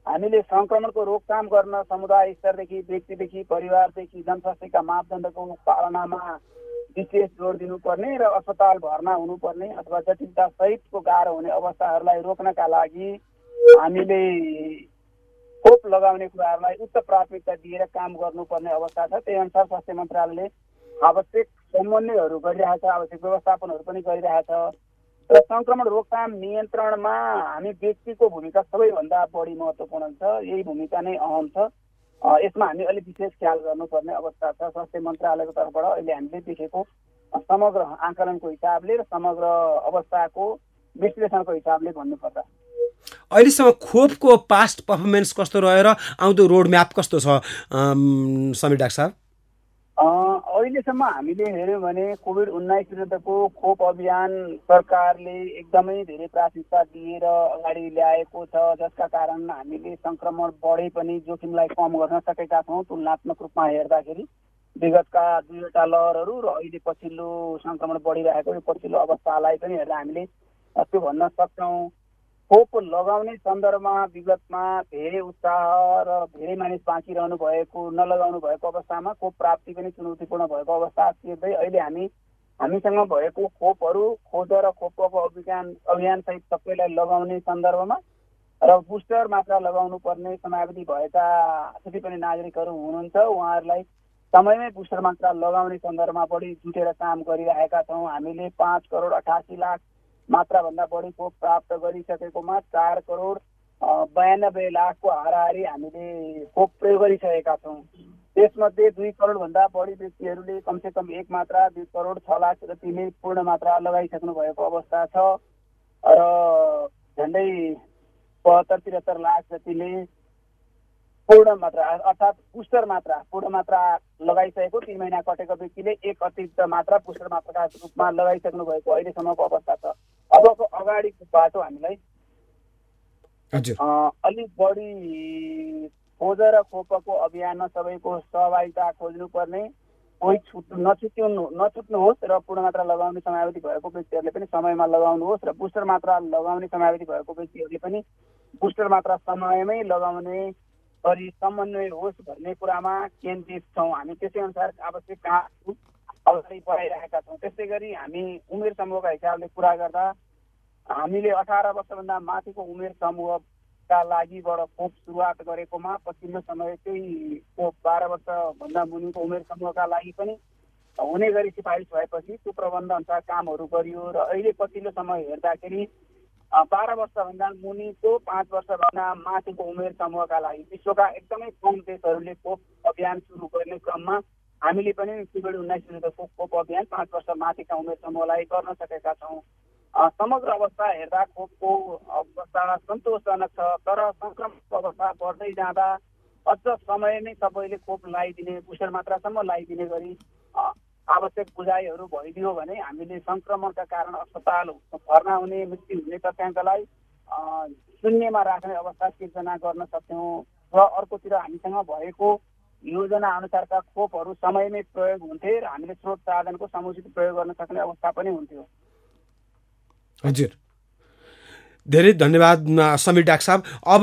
हामीले सङ्क्रमणको रोकथाम गर्न समुदाय स्तरदेखि व्यक्तिदेखि परिवारदेखि जनस्वास्थ्यका मापदण्डको पालनामा विशेष जोड दिनुपर्ने र अस्पताल भर्ना हुनुपर्ने अथवा जटिलता सहितको गाह्रो हुने अवस्थाहरूलाई रोक्नका लागि हामीले खोप लगाउने कुराहरूलाई उच्च प्राथमिकता दिएर काम गर्नुपर्ने अवस्था छ। त्यही अनुसार स्वास्थ्य मन्त्रालयले आवश्यक समन्वयहरू गरिरहेछ आवश्यक व्यवस्थापनहरू पनि गरिरहेछ। र सङ्क्रमण रोकथाम नियन्त्रणमा हामी व्यक्तिको भूमिका सबैभन्दा बढी महत्त्वपूर्ण छ। यही भूमिका नै अहम छ। यसमा हामी अलिक विशेष ख्याल गर्नुपर्ने अवस्था छ। स्वास्थ्य मन्त्रालयको तर्फबाट अहिले हामीले देखेको समग्र आकलनको हिसाबले र समग्र अवस्थाको विश्लेषणको हिसाबले भन्नुपर्दा। अहिलेसम्म खोपको पास्ट पर्फर्मेन्स कस्तो रह्यो र आउँदो रोड म्याप कस्तो छ? समीर डाक्टर साहब। अहिलेसम्म हामीले हेऱ्यौँ भने कोभिड उन्नाइस विरुद्धको खोप अभियान सरकारले एकदमै धेरै प्राथमिकता दिएर अगाडि ल्याएको छ। जसका कारण हामीले सङ्क्रमण बढे पनि जोखिमलाई कम गर्न सकेका छौँ तुलनात्मक रूपमा हेर्दाखेरि। विगतका दुईवटा लहरहरू र अहिले पछिल्लो सङ्क्रमण बढिरहेको पछिल्लो अवस्थालाई पनि हेर्दा हामीले त्यो भन्न सक्छौँ। खोप लगाउने सन्दर्भमा विगतमा धेरै उत्साह र धेरै मानिस बाँचिरहनु भएको नलगाउनु भएको अवस्थामा खोप प्राप्ति पनि चुनौतीपूर्ण भएको अवस्था सिर्दै अहिले हामी हामीसँग भएको खोपहरू खोज र खोपको अभियान अभियानसहित सबैलाई लगाउने सन्दर्भमा र बुस्टर मात्रा लगाउनु पर्ने समयावधि भएका जति पनि नागरिकहरू हुनुहुन्छ उहाँहरूलाई समयमै बुस्टर मात्रा लगाउने सन्दर्भमा बढी जुटेर काम गरिरहेका छौँ। हामीले पाँच करोड अठासी लाख मात्राभन्दा बढी खोप प्राप्त गरिसकेकोमा चार करोड बयानब्बे लाखको हाराहारी हामीले खोप प्रयोग गरिसकेका छौँ। त्यसमध्ये दुई करोडभन्दा बढी व्यक्तिहरूले कमसेकम एक मात्रा दुई करोड छ लाख जतिले पूर्ण मात्रा लगाइसक्नु भएको अवस्था छ र झन्डै बहत्तर त्रिहत्तर लाख जतिले पूर्ण मात्रा अर्थात् पुस्टर मात्रा पूर्ण मात्रा लगाइसकेको तिन महिना कटेको व्यक्तिले एक अतिरिक्त मात्रा पुस्टर मात्राका रूपमा लगाइसक्नु भएको अहिलेसम्मको अवस्था छ। अबको अगाडिको बाटो हामीलाई अलिक बढी खोज र खोपको अभियानमा सबैको सहभागिता खोज्नुपर्ने कोही छुट नछुट्याउनु नछुट्नुहोस् र पूर्ण मात्रा लगाउने समयावधि भएको व्यक्तिहरूले पनि समयमा लगाउनुहोस् र बुस्टर मात्रा लगाउने समयावधि भएको व्यक्तिहरूले पनि बुस्टर मात्रा समयमै लगाउने गरी समन्वय होस् भन्ने कुरामा केन्द्रित छौँ हामी। त्यसै अनुसार आवश्यक काम अगाडि बढाइरहेका छौँ। त्यस्तै गरी हामी उमेर समूहका हिसाबले कुरा गर्दा हामीले अठार वर्षभन्दा माथिको उमेर समूहका लागिबाट खोप सुरुवात गरेकोमा पछिल्लो समय चाहिँ खोप बाह्र वर्षभन्दा मुनिको उमेर समूहका लागि पनि हुने गरी सिफारिस भएपछि त्यो प्रबन्ध अनुसार कामहरू गरियो र अहिले पछिल्लो समय हेर्दाखेरि बाह्र वर्षभन्दा मुनिको पाँच वर्षभन्दा माथिको उमेर समूहका लागि विश्वका एकदमै कम देशहरूले खोप अभियान सुरु गर्ने क्रममा हामीले पनि कोभिड उन्नाइस विरुद्धको खोप अभियान पाँच वर्ष माथिका उमेर समूहलाई गर्न सकेका छौँ। समग्र अवस्था हेर्दा खोपको अवस्था सन्तोषजनक छ तर सङ्क्रमणको अवस्था बढ्दै जाँदा अझ समय नै सबैले खोप लगाइदिने बुस्टर मात्रासम्म लगाइदिने गरी आवश्यक बुझाइहरू भइदियो भने हामीले सङ्क्रमणका कारण अस्पताल भर्ना हुने मृत्यु हुने तथ्याङ्कलाई शून्यमा राख्ने अवस्था सिर्जना गर्न सक्छौँ र अर्कोतिर हामीसँग भएको योजना अनुसारका खोपहरू समयमै प्रयोग हुन्थे र हामीले स्रोत साधनको समुचित प्रयोग गर्न सक्ने अवस्था पनि हुन्थ्यो। हजुर। धेरै धन्यवाद समीर डाक्टर साहब। अब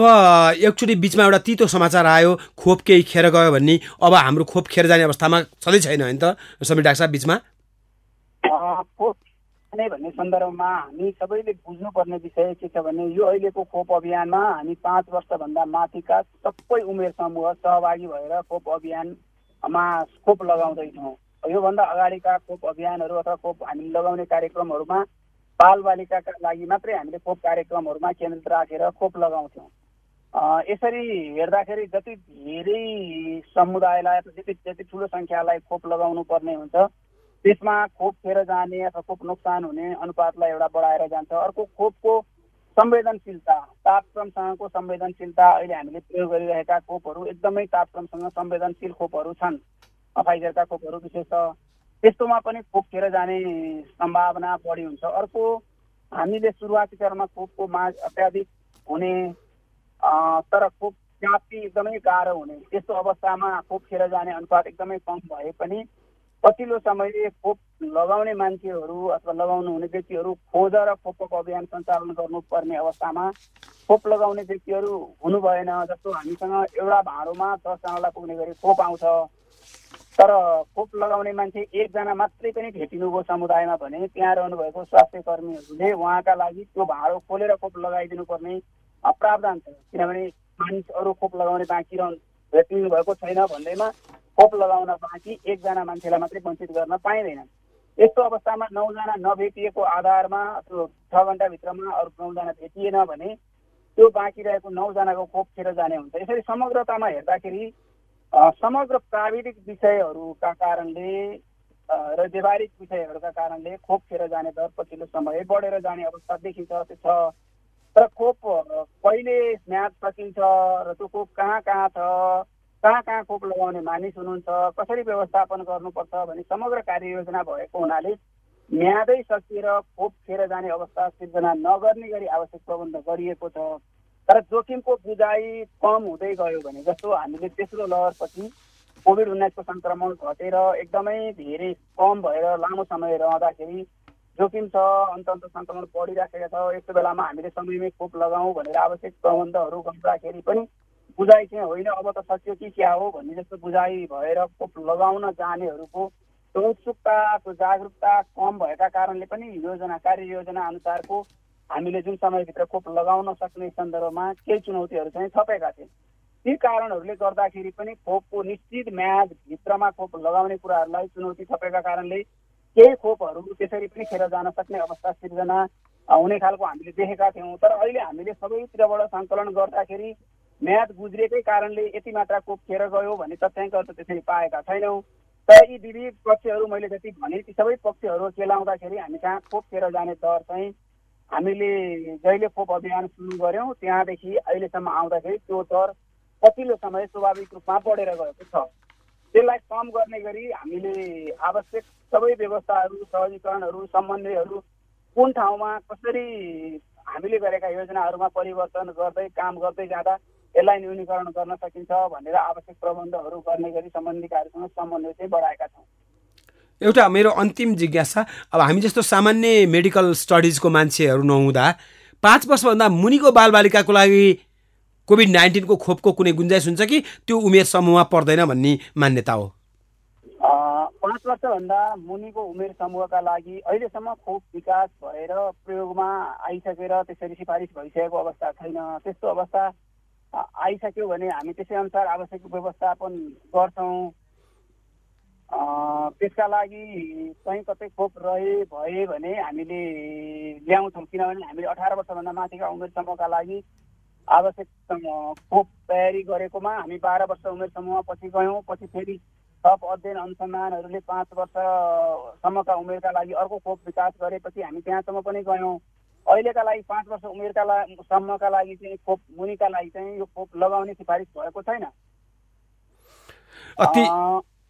एकचोटि बिचमा एउटा तितो समाचार आयो खोप केही खेर गयो भन्ने। अब हाम्रो खोप खेर जाने अवस्थामा छँदै छैन होइन त समीर डाक्टर साहब बिचमा? खोप भन्ने सन्दर्भमा हामी सबैले बुझ्नुपर्ने विषय के छ भने यो अहिलेको खोप अभियानमा हामी पाँच वर्षभन्दा माथिका सबै उमेर समूह सहभागी भएर खोप अभियानमा खोप लगाउँदैछौँ। योभन्दा अगाडिका खोप अभियानहरू अथवा खोप हामी लगाउने कार्यक्रमहरूमा बालबालिकाका लागि मात्रै हामीले खोप कार्यक्रमहरूमा केन्द्रित राखेर खोप लगाउँथ्यौँ यसरी हेर्दाखेरि जति धेरै समुदायलाई जति जति ठुलो सङ्ख्यालाई खोप लगाउनु पर्ने हुन्छ त्यसमा खोप खेर जाने अथवा खोप नोक्सान हुने अनुपातलाई एउटा बढाएर जान्छ। अर्को खोपको संवेदनशीलता तापक्रमसँगको संवेदनशीलता अहिले हामीले प्रयोग गरिरहेका खोपहरू एकदमै तापक्रमसँग संवेदनशील खोपहरू छन्। फाइजरका खोपहरू विशेष त्यस्तोमा पनि खोप खेर जाने सम्भावना बढी हुन्छ। अर्को हामीले सुरुवाती चरणमा खोपको माग अत्याधिक हुने तर खोप प्राप्ति एकदमै गाह्रो हुने। त्यस्तो अवस्थामा खोप खेर जाने अनुपात एकदमै कम भए पनि पछिल्लो समयले खोप लगाउने मान्छेहरू अथवा लगाउनु हुने व्यक्तिहरू खोज र खोपको अभियान सञ्चालन गर्नुपर्ने अवस्थामा खोप लगाउने व्यक्तिहरू हुनु भएन जस्तो हामीसँग एउटा भाँडोमा दसजनालाई पुग्ने गरी खोप आउँछ। तर खोप लगाउने मान्छे एकजना मात्रै पनि भेटिनुभयो समुदायमा भने त्यहाँ रहनुभएको स्वास्थ्य कर्मीहरूले उहाँका लागि त्यो भाँडो खोलेर खोप लगाइदिनु पर्ने प्रावधान छ। किनभने मानिस अरू खोप लगाउने बाँकी रहनु भेटिनु भएको छैन भन्दैमा खोप लगाउन बाँकी एकजना मान्छेलाई मात्रै वञ्चित गर्न पाइँदैन। यस्तो अवस्थामा नौजना नभेटिएको आधारमा छ घन्टाभित्रमा अरू नौजना भेटिएन भने त्यो बाँकी रहेको नौजनाको खोप खेर जाने हुन्छ। यसरी समग्रतामा हेर्दाखेरि समग्र प्राविधिक विषयहरूका कारणले र व्यवहारिक विषयहरूका कारणले खोप खेर जाने दर पछिल्लो समय बढेर जाने अवस्था देखिन्छ त्यो छ। तर खोप कहिले म्याद सकिन्छ र त्यो खोप कहाँ कहाँ छ? कहाँ कहाँ खोप लगाउने मानिस हुनुहुन्छ कसरी व्यवस्थापन गर्नुपर्छ भन्ने समग्र कार्ययोजना भएको हुनाले म्यादै सकिएर खोप खेर जाने अवस्था सिर्जना नगर्ने गरी आवश्यक प्रबन्ध गरिएको छ। तर जोखिमको बुझाइ कम हुँदै गयो भने जस्तो हामीले तेस्रो लहरपछि कोभिड उन्नाइसको सङ्क्रमण घटेर एकदमै धेरै कम भएर लामो समय रहँदाखेरि जोखिम छ अन्त अन्त सङ्क्रमण बढिराखेको छ। यस्तो बेलामा हामीले समयमै खोप लगाउँ भनेर आवश्यक प्रबन्धहरू गर्दाखेरि पनि बुझाइ चाहिँ होइन अब त सकियो कि क्या हो भन्ने जस्तो बुझाइ भएर खोप लगाउन जानेहरूको उत्सुकताको जागरुकता कम भएका कारणले पनि योजना कार्ययोजना अनुसारको हामीले जुन समयभित्र खोप लगाउन सक्ने सन्दर्भमा केही चुनौतीहरू चाहिँ थपेका थिए। ती कारणहरूले गर्दाखेरि पनि खोपको निश्चित म्यादभित्रमा खोप लगाउने कुराहरूलाई चुनौती थपेका कारणले केही खोपहरू त्यसरी पनि खेर जान सक्ने अवस्था सिर्जना हुने खालको हामीले देखेका थियौँ। तर अहिले हामीले सबैतिरबाट सङ्कलन गर्दाखेरि म्याद गुज्रिएकै कारणले यति मात्रा खोप खेर गयो भन्ने तथ्याङ्कहरू त त्यसरी पाएका छैनौँ। तर यी विविध पक्षहरू मैले जति भने ती सबै पक्षहरू केलाउँदाखेरि हामी कहाँ खोप खेर जाने दर चाहिँ हामीले जहिले खोप अभियान सुरु गऱ्यौँ त्यहाँदेखि अहिलेसम्म आउँदाखेरि त्यो दर पछिल्लो समय स्वाभाविक रूपमा बढेर गएको छ। त्यसलाई कम गर्ने गरी हामीले आवश्यक सबै व्यवस्थाहरू सहजीकरणहरू समन्वयहरू कुन ठाउँमा कसरी हामीले गरेका योजनाहरूमा परिवर्तन गर्दै काम गर्दै जाँदा यसलाई न्यूनीकरण गर्न सकिन्छ भनेर आवश्यक प्रबन्धहरू गर्ने गरी सम्बन्धितहरूसँग समन्वय चाहिँ बढाएका छौँ। एउटा मेरो अन्तिम जिज्ञासा अब हामी जस्तो सामान्य मेडिकल स्टडिजको मान्छेहरू नहुँदा पाँच वर्षभन्दा मुनिको बालबालिकाको लागि कोभिड नाइन्टिनको खोपको कुनै गुन्जाइस हुन्छ कि? त्यो उमेर समूहमा पर्दैन भन्ने मान्यता हो। पाँच वर्षभन्दा मुनिको उमेर समूहका लागि अहिलेसम्म खोप विकास भएर प्रयोगमा आइसकेर त्यसरी सिफारिस भइसकेको अवस्था छैन। त्यस्तो अवस्था आइसक्यो भने हामी त्यसै अनुसार आवश्यक व्यवस्थापन गर्छौँ। त्यसका लागि कहीँ कतै खोप रहे भए भने हामीले ल्याउँछौँ। किनभने हामीले अठार वर्षभन्दा माथिका उमेर समूहका लागि आवश्यक खोप तयारी गरेकोमा हामी बाह्र वर्ष उमेर समूह पछि गयौँ। पछि फेरि थप अध्ययन अनुसन्धानहरूले पाँच वर्षसम्मका उमेरका लागि अर्को खोप विकास गरेपछि हामी त्यहाँसम्म पनि गयौँ। अहिलेका लागि पाँच वर्ष उमेरका लागि सम्मका लागि चाहिँ खोप मुनिका लागि चाहिँ यो खोप लगाउने सिफारिस भएको छैन।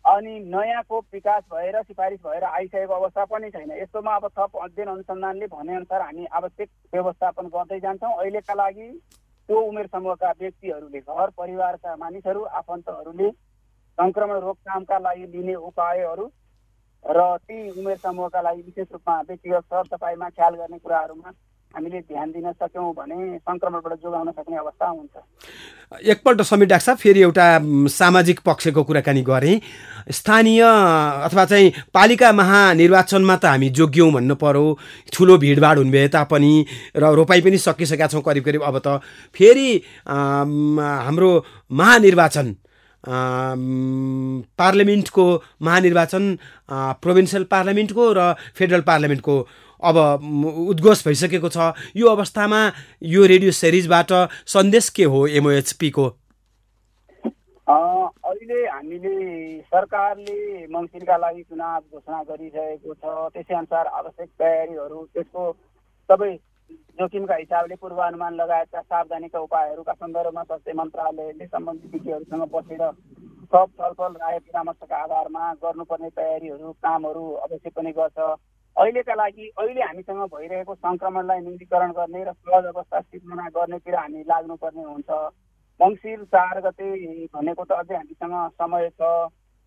अनि नयाँ खोप विकास भएर सिफारिस भएर आइसकेको अवस्था पनि छैन। यस्तोमा अब थप अध्ययन अनुसन्धानले भनेअनुसार हामी आवश्यक व्यवस्थापन गर्दै जान्छौँ। अहिलेका लागि त्यो उमेर समूहका व्यक्तिहरूले घर परिवारका मानिसहरू आफन्तहरूले सङ्क्रमण रोकथामका लागि लिने उपायहरू र ती उमेर समूहका लागि विशेष रूपमा व्यक्तिगत सरसफाइमा ख्याल गर्ने कुराहरूमा हामीले ध्यान दिन सक्यौँ भने सङ्क्रमणबाट जोगाउन सक्ने अवस्था हुन्छ। एकपल्ट समीर साहब फेरि एउटा सामाजिक पक्षको कुराकानी गरेँ। स्थानीय अथवा चाहिँ पालिका महानिर्वाचनमा त हामी जोग्यौँ भन्नु पऱ्यो ठुलो भिडभाड हुने तापनि र रोपाइ पनि सकिसकेका छौँ करिब करिब अब त। फेरि हाम्रो महानिर्वाचन पार्लियामेन्टको महानिर्वाचन प्रोभिन्सियल पार्लियामेन्टको र फेडरल पार्लियामेन्टको अब उद्घोष भइसकेको छ। यो अवस्थामा यो रेडियो सिरिजबाट सन्देश के हो एमओएचपीको अहिले हामीले सरकारले मङ्सिरका लागि चुनाव घोषणा गरिरहेको छ। त्यसै अनुसार आवश्यक तयारीहरू त्यसको सबै जोखिमका हिसाबले पूर्वानुमान लगायतका सावधानीका उपायहरूका सन्दर्भमा स्वास्थ्य मन्त्रालयले सम्बन्धित विज्ञहरूसँग बसेर सब छलफल राय परामर्शका आधारमा गर्नुपर्ने तयारीहरू कामहरू अवश्य पनि गर्छ। अहिलेका लागि अहिले हामीसँग भइरहेको सङ्क्रमणलाई न्यूनीकरण गर्ने र सहज अवस्था सिर्जना गर्नेतिर हामी लाग्नुपर्ने हुन्छ। मङ्सिर चार गते भनेको त अझै हामीसँग समय छ।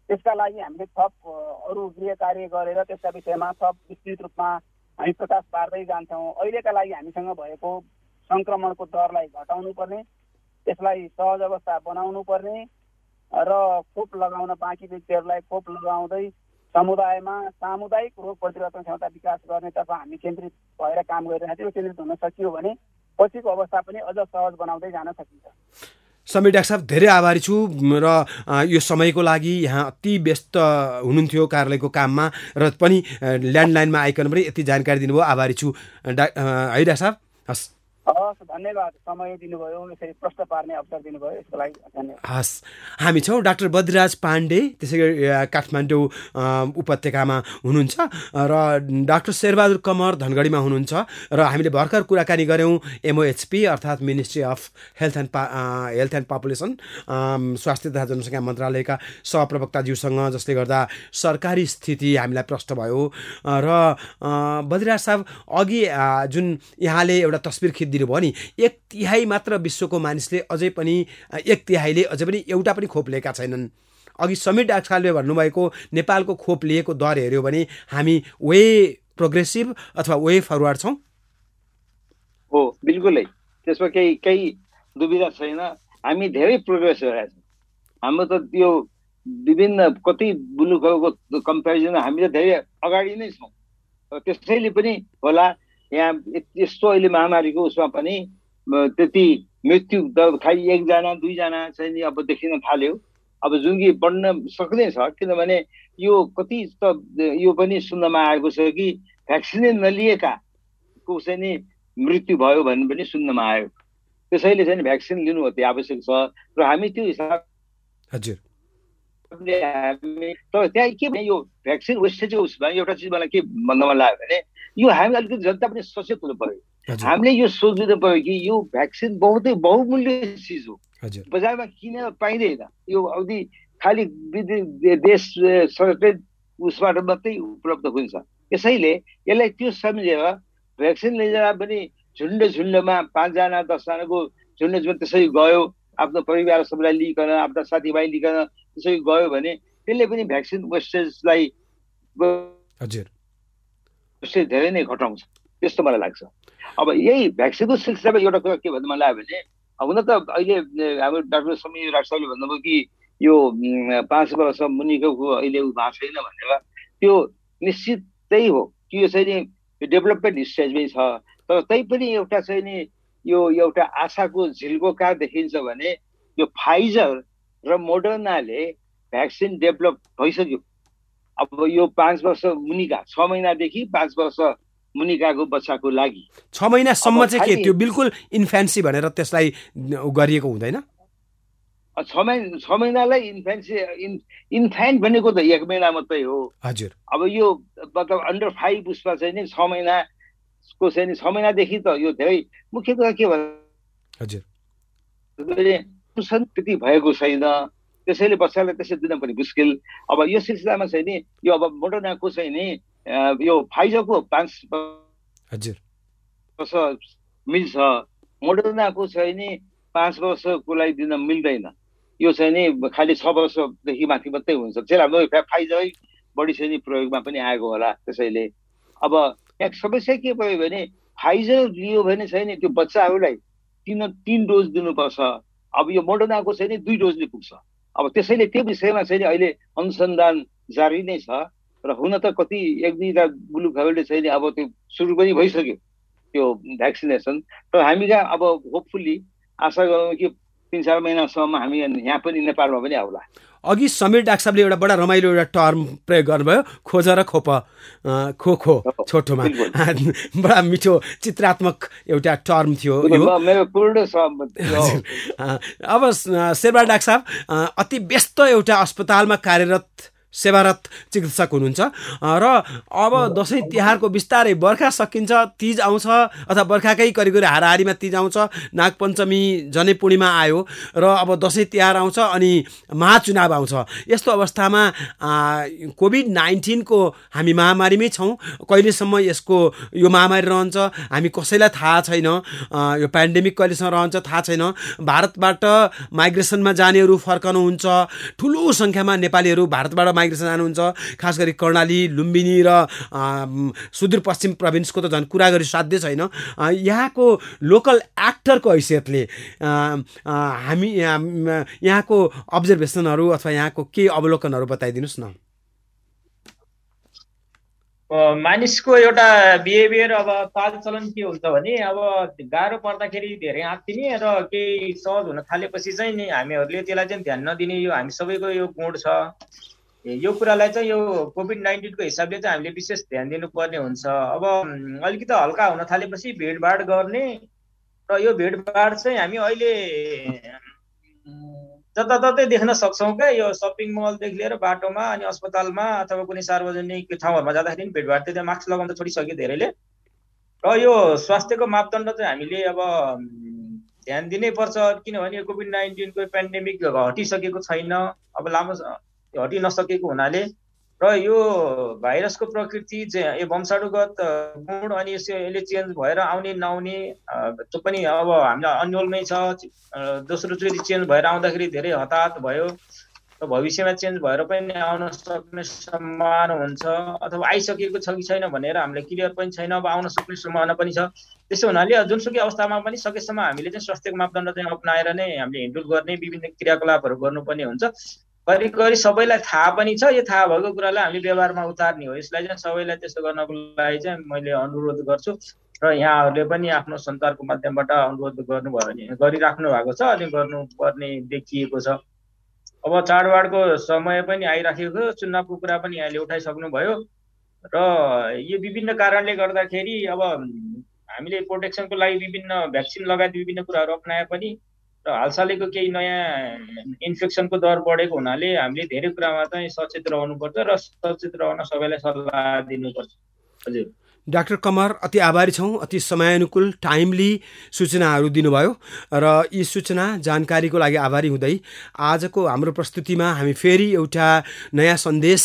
त्यसका लागि हामीले थप अरू गृह कार्य गरेर त्यसका विषयमा थप विस्तृत रूपमा हामी प्रकाश पार्दै जान्छौँ। अहिलेका लागि हामीसँग भएको सङ्क्रमणको दरलाई घटाउनु पर्ने त्यसलाई सहज अवस्था बनाउनु पर्ने र खोप लगाउन बाँकी व्यक्तिहरूलाई खोप लगाउँदै समुदायमा सामुदायिक रोग प्रतिरोधक क्षमता विकास गर्नेतर्फ हामी केन्द्रित भएर काम गरिरहेको थियौँ केन्द्रित हुन सकियो भने पछिको अवस्था पनि अझ सहज बनाउँदै जान सकिन्छ। समीर डाक्टर साहब धेरै आभारी छु र यो समयको लागि यहाँ अति व्यस्त हुनुहुन्थ्यो कार्यालयको काममा र पनि ल्यान्डलाइनमा आइकन पनि यति जानकारी दिनुभयो। आभारी छु। डा है डाक्टर साहब हस्। हवस् धन्यवाद। समय दिनुभयो यसरी प्रश्न पार्ने अवसर दिनुभयो यसको लागि धन्यवाद। हस्। हामी छौँ डाक्टर बद्रिराज पाण्डे त्यसै गरी काठमाडौँ उपत्यकामा हुनुहुन्छ र डाक्टर शेरबहादुर कमर धनगढीमा हुनुहुन्छ र हामीले भर्खर कुराकानी गऱ्यौँ एमओएचपी अर्थात् ministry of health and pa health and population स्वास्थ्य तथा जनसङ्ख्या मन्त्रालयका सहप्रवक्ताज्यूसँग जसले गर्दा सरकारी स्थिति हामीलाई प्रष्ट भयो। र बद्रिराज साहब अघि जुन यहाँले एउटा तस्बिर खिचिदिनु भयो नि एक तिहाई मात्र विश्वको मानिसले अझै पनि एक तिहाईले अझै पनि एउटा पनि खोप लिएका छैनन्। अघि समीर डाक्टर साहबले भन्नुभएको नेपालको खोप लिएको दर हेऱ्यो भने हामी वे प्रोग्रेसिभ अथवा वे फरवर्ड छौँ? हो बिल्कुलै। त्यसमा केही केही दुविधा छैन। हामी धेरै प्रोग्रेस गरेका छौँ। हाम्रो त त्यो विभिन्न कति मुलुकहरूको कम्पेरिजन हामी त धेरै अगाडि नै छौँ। त्यसैले पनि होला यहाँ यस्तो अहिले महामारीको उसमा पनि त्यति मृत्यु दर खालि एकजना दुईजना चाहिँ नि अब देखिन थाल्यो। अब जुन कि बढ्न सक्दैछ किनभने यो कति त यो पनि सुन्नमा आएको छ कि भ्याक्सिनै नलिएकाको चाहिँ नि मृत्यु भयो भन्ने पनि सुन्नमा आयो। त्यसैले चाहिँ भ्याक्सिन लिनु अति आवश्यक छ। र हामी त्यो हिसाब हजुर। हामीले हामी तर त्यहाँ के भने यो भ्याक्सिन वेस्टेजको उसमा एउटा चिज मलाई के भन्न मन लाग्यो भने यो हामी अलिकति जनता पनि सचेत हुनु पर्यो हामीले यो सोचिदिनु पर्यो कि यो भ्याक्सिन बहुतै बहुमूल्य चिज हो बजारमा किनेर पाइँदैन यो अवधि खालि देश सरकै उसबाट मात्रै उपलब्ध हुन्छ त्यसैले यसलाई त्यो सम्झेर भ्याक्सिन लैजाँदा पनि झुन्ड झुन्डमा पाँचजना दसजनाको झुन्ड झुन्ड त्यसरी गयो आफ्नो परिवार सबैलाई लिइकन आफ्ना साथीभाइ लिइकन त्यसरी गयो भने त्यसले पनि भ्याक्सिन वेस्टेजलाई हजुर। वेस्टेज धेरै नै घटाउँछ त्यस्तो मलाई लाग्छ। अब यही भ्याक्सिनको सिलसिलामा एउटा कुरा के भन्नु मन लाग्यो भने हुन त अहिले हाम्रो डाक्टर समीर साहबले भन्नुभयो कि यो पाँच वर्ष मुनिको अहिले उ भएको छैन भनेर। त्यो निश्चितै हो कि यो चाहिँ नि डेभलपमेन्ट स्टेजमै छ। तर तैपनि एउटा चाहिँ नि यो एउटा आशाको झिल्को कहाँ देखिन्छ भने यो फाइजर र मोडर्नाले भ्याक्सिन डेभलप भइसक्यो। अब यो पाँच वर्ष मुनिका छ महिनादेखि पाँच वर्ष मुनिकाको बच्चाको लागि। छ महिनासम्म चाहिँ के त्यो बिल्कुल इन्फ्यान्सी भनेर त्यसलाई गरिएको हुँदैन? छ महिना छ महिनालाई इन्फेन्सी इन इन्फेन्ट भनेको त एक महिना मात्रै हो। हजुर। अब यो मतलब अन्डर फाइभ उसमा चाहिँ नि छ महिनाको चाहिँ नि छ महिनादेखि त यो धेरै मुख्य कुरा के हजुर। त्यति भएको छैन। त्यसैले बच्चालाई त्यसै दिन पनि मुस्किल। अब यो सिलसिलामा चाहिँ नि यो अब मोडर्नाको चाहिँ नि यो फाइजरको पाँच हजुर। वर्ष मिल्छ। मोडर्नाको चाहिँ नि पाँच वर्षको लागि दिन मिल्दैन। यो चाहिँ नि खालि छ वर्षदेखि माथि मात्रै हुन्छ। चाहिँ हाम्रो फाइजरै बढी चाहिँ नि प्रयोगमा पनि आएको होला त्यसैले। अब यहाँ समस्या के भयो भने फाइजर लियो भने चाहिँ नि त्यो बच्चाहरूलाई तिन तिन डोज दिनुपर्छ? अब यो मोडर्नाको चाहिँ नि दुई डोजले पुग्छ। अब त्यसैले त्यो विषयमा चाहिँ अहिले अनुसन्धान जारी नै छ र हुन त कति एक दुईवटा मुलुकहरूले चाहिँ अब त्यो सुरु पनि भइसक्यो त्यो भ्याक्सिनेसन। तर हामी कहाँ अब होपफुल्ली आशा गरौँ कि तिन चार महिनासम्म हामी यहाँ पनि नेपालमा पनि आउला। अघि समीर डाक्टर साहबले एउटा बडा रमाइलो एउटा टर्म प्रयोग गर्नुभयो खोज र खोप। खो खो छोटोमा। बडा मिठो चित्रात्मक एउटा टर्म थियो अब साहब अ, अति व्यस्त एउटा अस्पतालमा कार्यरत सेवारत चिकित्सक हुनुहुन्छ। र अब दसैँ तिहारको बिस्तारै बर्खा सकिन्छ तिज आउँछ अथवा बर्खाकै करिब हाराहारीमा तिज आउँछ नागपञ्चमी जनै पूर्णिमा आयो र अब दसैँ तिहार आउँछ अनि महाचुनाव आउँछ। यस्तो अवस्थामा कोभिड नाइन्टिनको हामी महामारीमै छौँ कहिलेसम्म यसको यो महामारी रहन्छ हामी कसैलाई थाहा छैन यो पेन्डेमिक कहिलेसम्म रहन्छ थाहा छैन। भारतबाट माइग्रेसनमा जानेहरू फर्कनुहुन्छ ठुलो सङ्ख्यामा नेपालीहरू भारतबाट माइग्रेसन जानुहुन्छ। खास गरी कर्णाली लुम्बिनी र सुदूरपश्चिम प्रोभिन्सको त झन् कुरा गरी साध्य छैन। यहाँको लोकल एक्टरको हैसियतले हामी यहाँको अब्जर्भेसनहरू अथवा यहाँको के अवलोकनहरू बताइदिनुहोस् न। मानिसको एउटा बिहेभियर अब चालचलन के हुन्छ भने अब गाह्रो पर्दाखेरि धेरै आत्तिने र केही सहज हुन थालेपछि चाहिँ नि हामीहरूले त्यसलाई चाहिँ ध्यान नदिने यो हामी सबैको यो गुण छ। यो कुरालाई चाहिँ यो कोभिड नाइन्टिनको हिसाबले चाहिँ हामीले विशेष ध्यान दिनुपर्ने हुन्छ। अब अलिकति हल्का हुन थालेपछि भिडभाड गर्ने र यो भेटभाड चाहिँ हामी अहिले जताततै देख्न सक्छौँ क्या यो सपिङ मलदेखि लिएर बाटोमा अनि अस्पतालमा अथवा कुनै सार्वजनिक ठाउँहरूमा जाँदाखेरि भेटभाड त्यहाँ मास्क लगाउन त छोडिसक्यो धेरैले। र यो स्वास्थ्यको मापदण्ड चाहिँ हामीले अब ध्यान दिनै पर्छ किनभने कोभिड नाइन्टिनको पेन्डेमिक हटिसकेको छैन। अब लामो हटि नसकेको हुनाले र यो भाइरसको प्रकृति चाहिँ यो वंशाणुगत गुण अनि यसले चेन्ज भएर आउने नआउने त्यो पनि अब हामीलाई अन्यलमै छ। दोस्रो चोटि चेन्ज भएर आउँदाखेरि धेरै हताहत भयो र भविष्यमा चेन्ज भएर पनि आउन सक्ने सम्भावना हुन्छ अथवा आइसकेको छ कि छैन भनेर हामीलाई क्लियर पनि छैन अब आउन सक्ने सम्भावना पनि छ। त्यसो हुनाले जुनसुकै अवस्थामा पनि सकेसम्म हामीले चाहिँ स्वास्थ्यको मापदण्ड चाहिँ अप्नाएर नै हामीले हिन्डुल गर्ने विभिन्न क्रियाकलापहरू गर्नुपर्ने हुन्छ। करिब सबैलाई थाहा पनि छ। यो थाहा भएको कुरालाई हामीले व्यवहारमा उतार्ने हो। यसलाई चाहिँ सबैलाई त्यसो गर्नको लागि चाहिँ मैले अनुरोध गर्छु। र यहाँहरूले पनि आफ्नो सञ्चारको माध्यमबाट अनुरोध गर्नुभयो भने गरिराख्नु भएको छ अनि गर्नुपर्ने देखिएको छ। अब चाडबाडको समय पनि आइराखेको छ। चुनावको कुरा पनि यहाँले उठाइसक्नुभयो। र यो विभिन्न कारणले गर्दाखेरि अब हामीले प्रोटेक्सनको लागि विभिन्न भ्याक्सिन लगायत विभिन्न कुराहरू अप्नाए पनि र हालसालैको केही नयाँ इन्फेक्सनको दर बढेको हुनाले हामीले धेरै कुरामा चाहिँ सचेत रहनुपर्छ र सचेत रहन सबैलाई सल्लाह दिनुपर्छ। हजुर। डाक्टर कमर अति आभारी छौँ अति समयानुकूल टाइमली सूचनाहरू दिनुभयो र यी सूचना जानकारीको लागि आभारी हुँदै आजको हाम्रो प्रस्तुतिमा हामी फेरि एउटा नयाँ सन्देश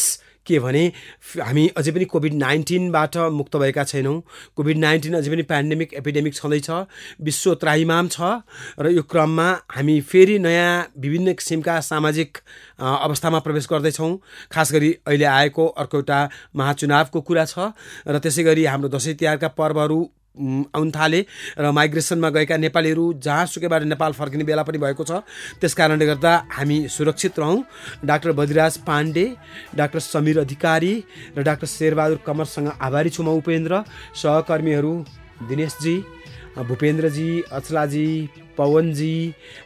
के भने हामी अझै पनि कोभिड नाइन्टिनबाट मुक्त भएका छैनौँ। कोभिड नाइन्टिन अझै पनि पेन्डेमिक एपिडेमिक छँदैछ विश्व त्राहिमाम छ र यो क्रममा हामी फेरि नयाँ विभिन्न किसिमका सामाजिक अवस्थामा प्रवेश गर्दैछौँ। खास गरी अहिले आएको अर्को एउटा महाचुनावको कुरा छ र त्यसै गरी हाम्रो दसैँ तिहारका पर्वहरू आउन थाले र माइग्रेसनमा गएका नेपालीहरू जहाँसुकैबाट नेपाल फर्किने बेला पनि भएको छ। त्यस कारणले गर्दा हामी सुरक्षित रहौँ। डाक्टर बद्रिराज पाण्डे डाक्टर समीर अधिकारी र डाक्टर शेरबहादुर कमरसँग आभारी छु म उपेन्द्र। सहकर्मीहरू दिनेशजी भूपेन्द्रजी अचलाजी पवनजी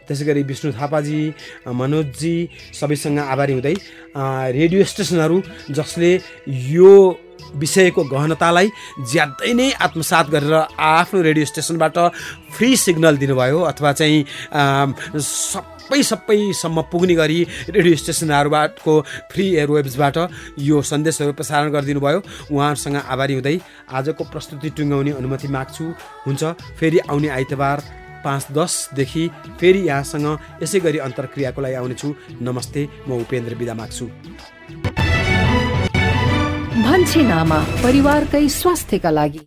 त्यसै गरी विष्णु थापाजी मनोजजी सबैसँग आभारी हुँदै रेडियो स्टेसनहरू जसले यो विषयको गहनतालाई ज्यादै नै आत्मसात गरेर आफ्नो रेडियो स्टेसनबाट फ्री सिग्नल दिनुभयो अथवा चाहिँ सबै सबैसम्म पुग्ने गरी रेडियो स्टेसनहरूबाटको फ्री एयरवेब्सबाट यो सन्देशहरू प्रसारण गरिदिनु भयो उहाँहरूसँग आभारी हुँदै आजको प्रस्तुति टुङ्गाउने अनुमति माग्छु। हुन्छ फेरि आउने आइतबार पाँच दसदेखि फेरि यहाँसँग यसै गरी अन्तर्क्रियाको लागि आउनेछु नमस्ते म उपेन्द्र बिदा माग्छु। भन्छे नामा परिवारकै स्वास्थ्यका लागि।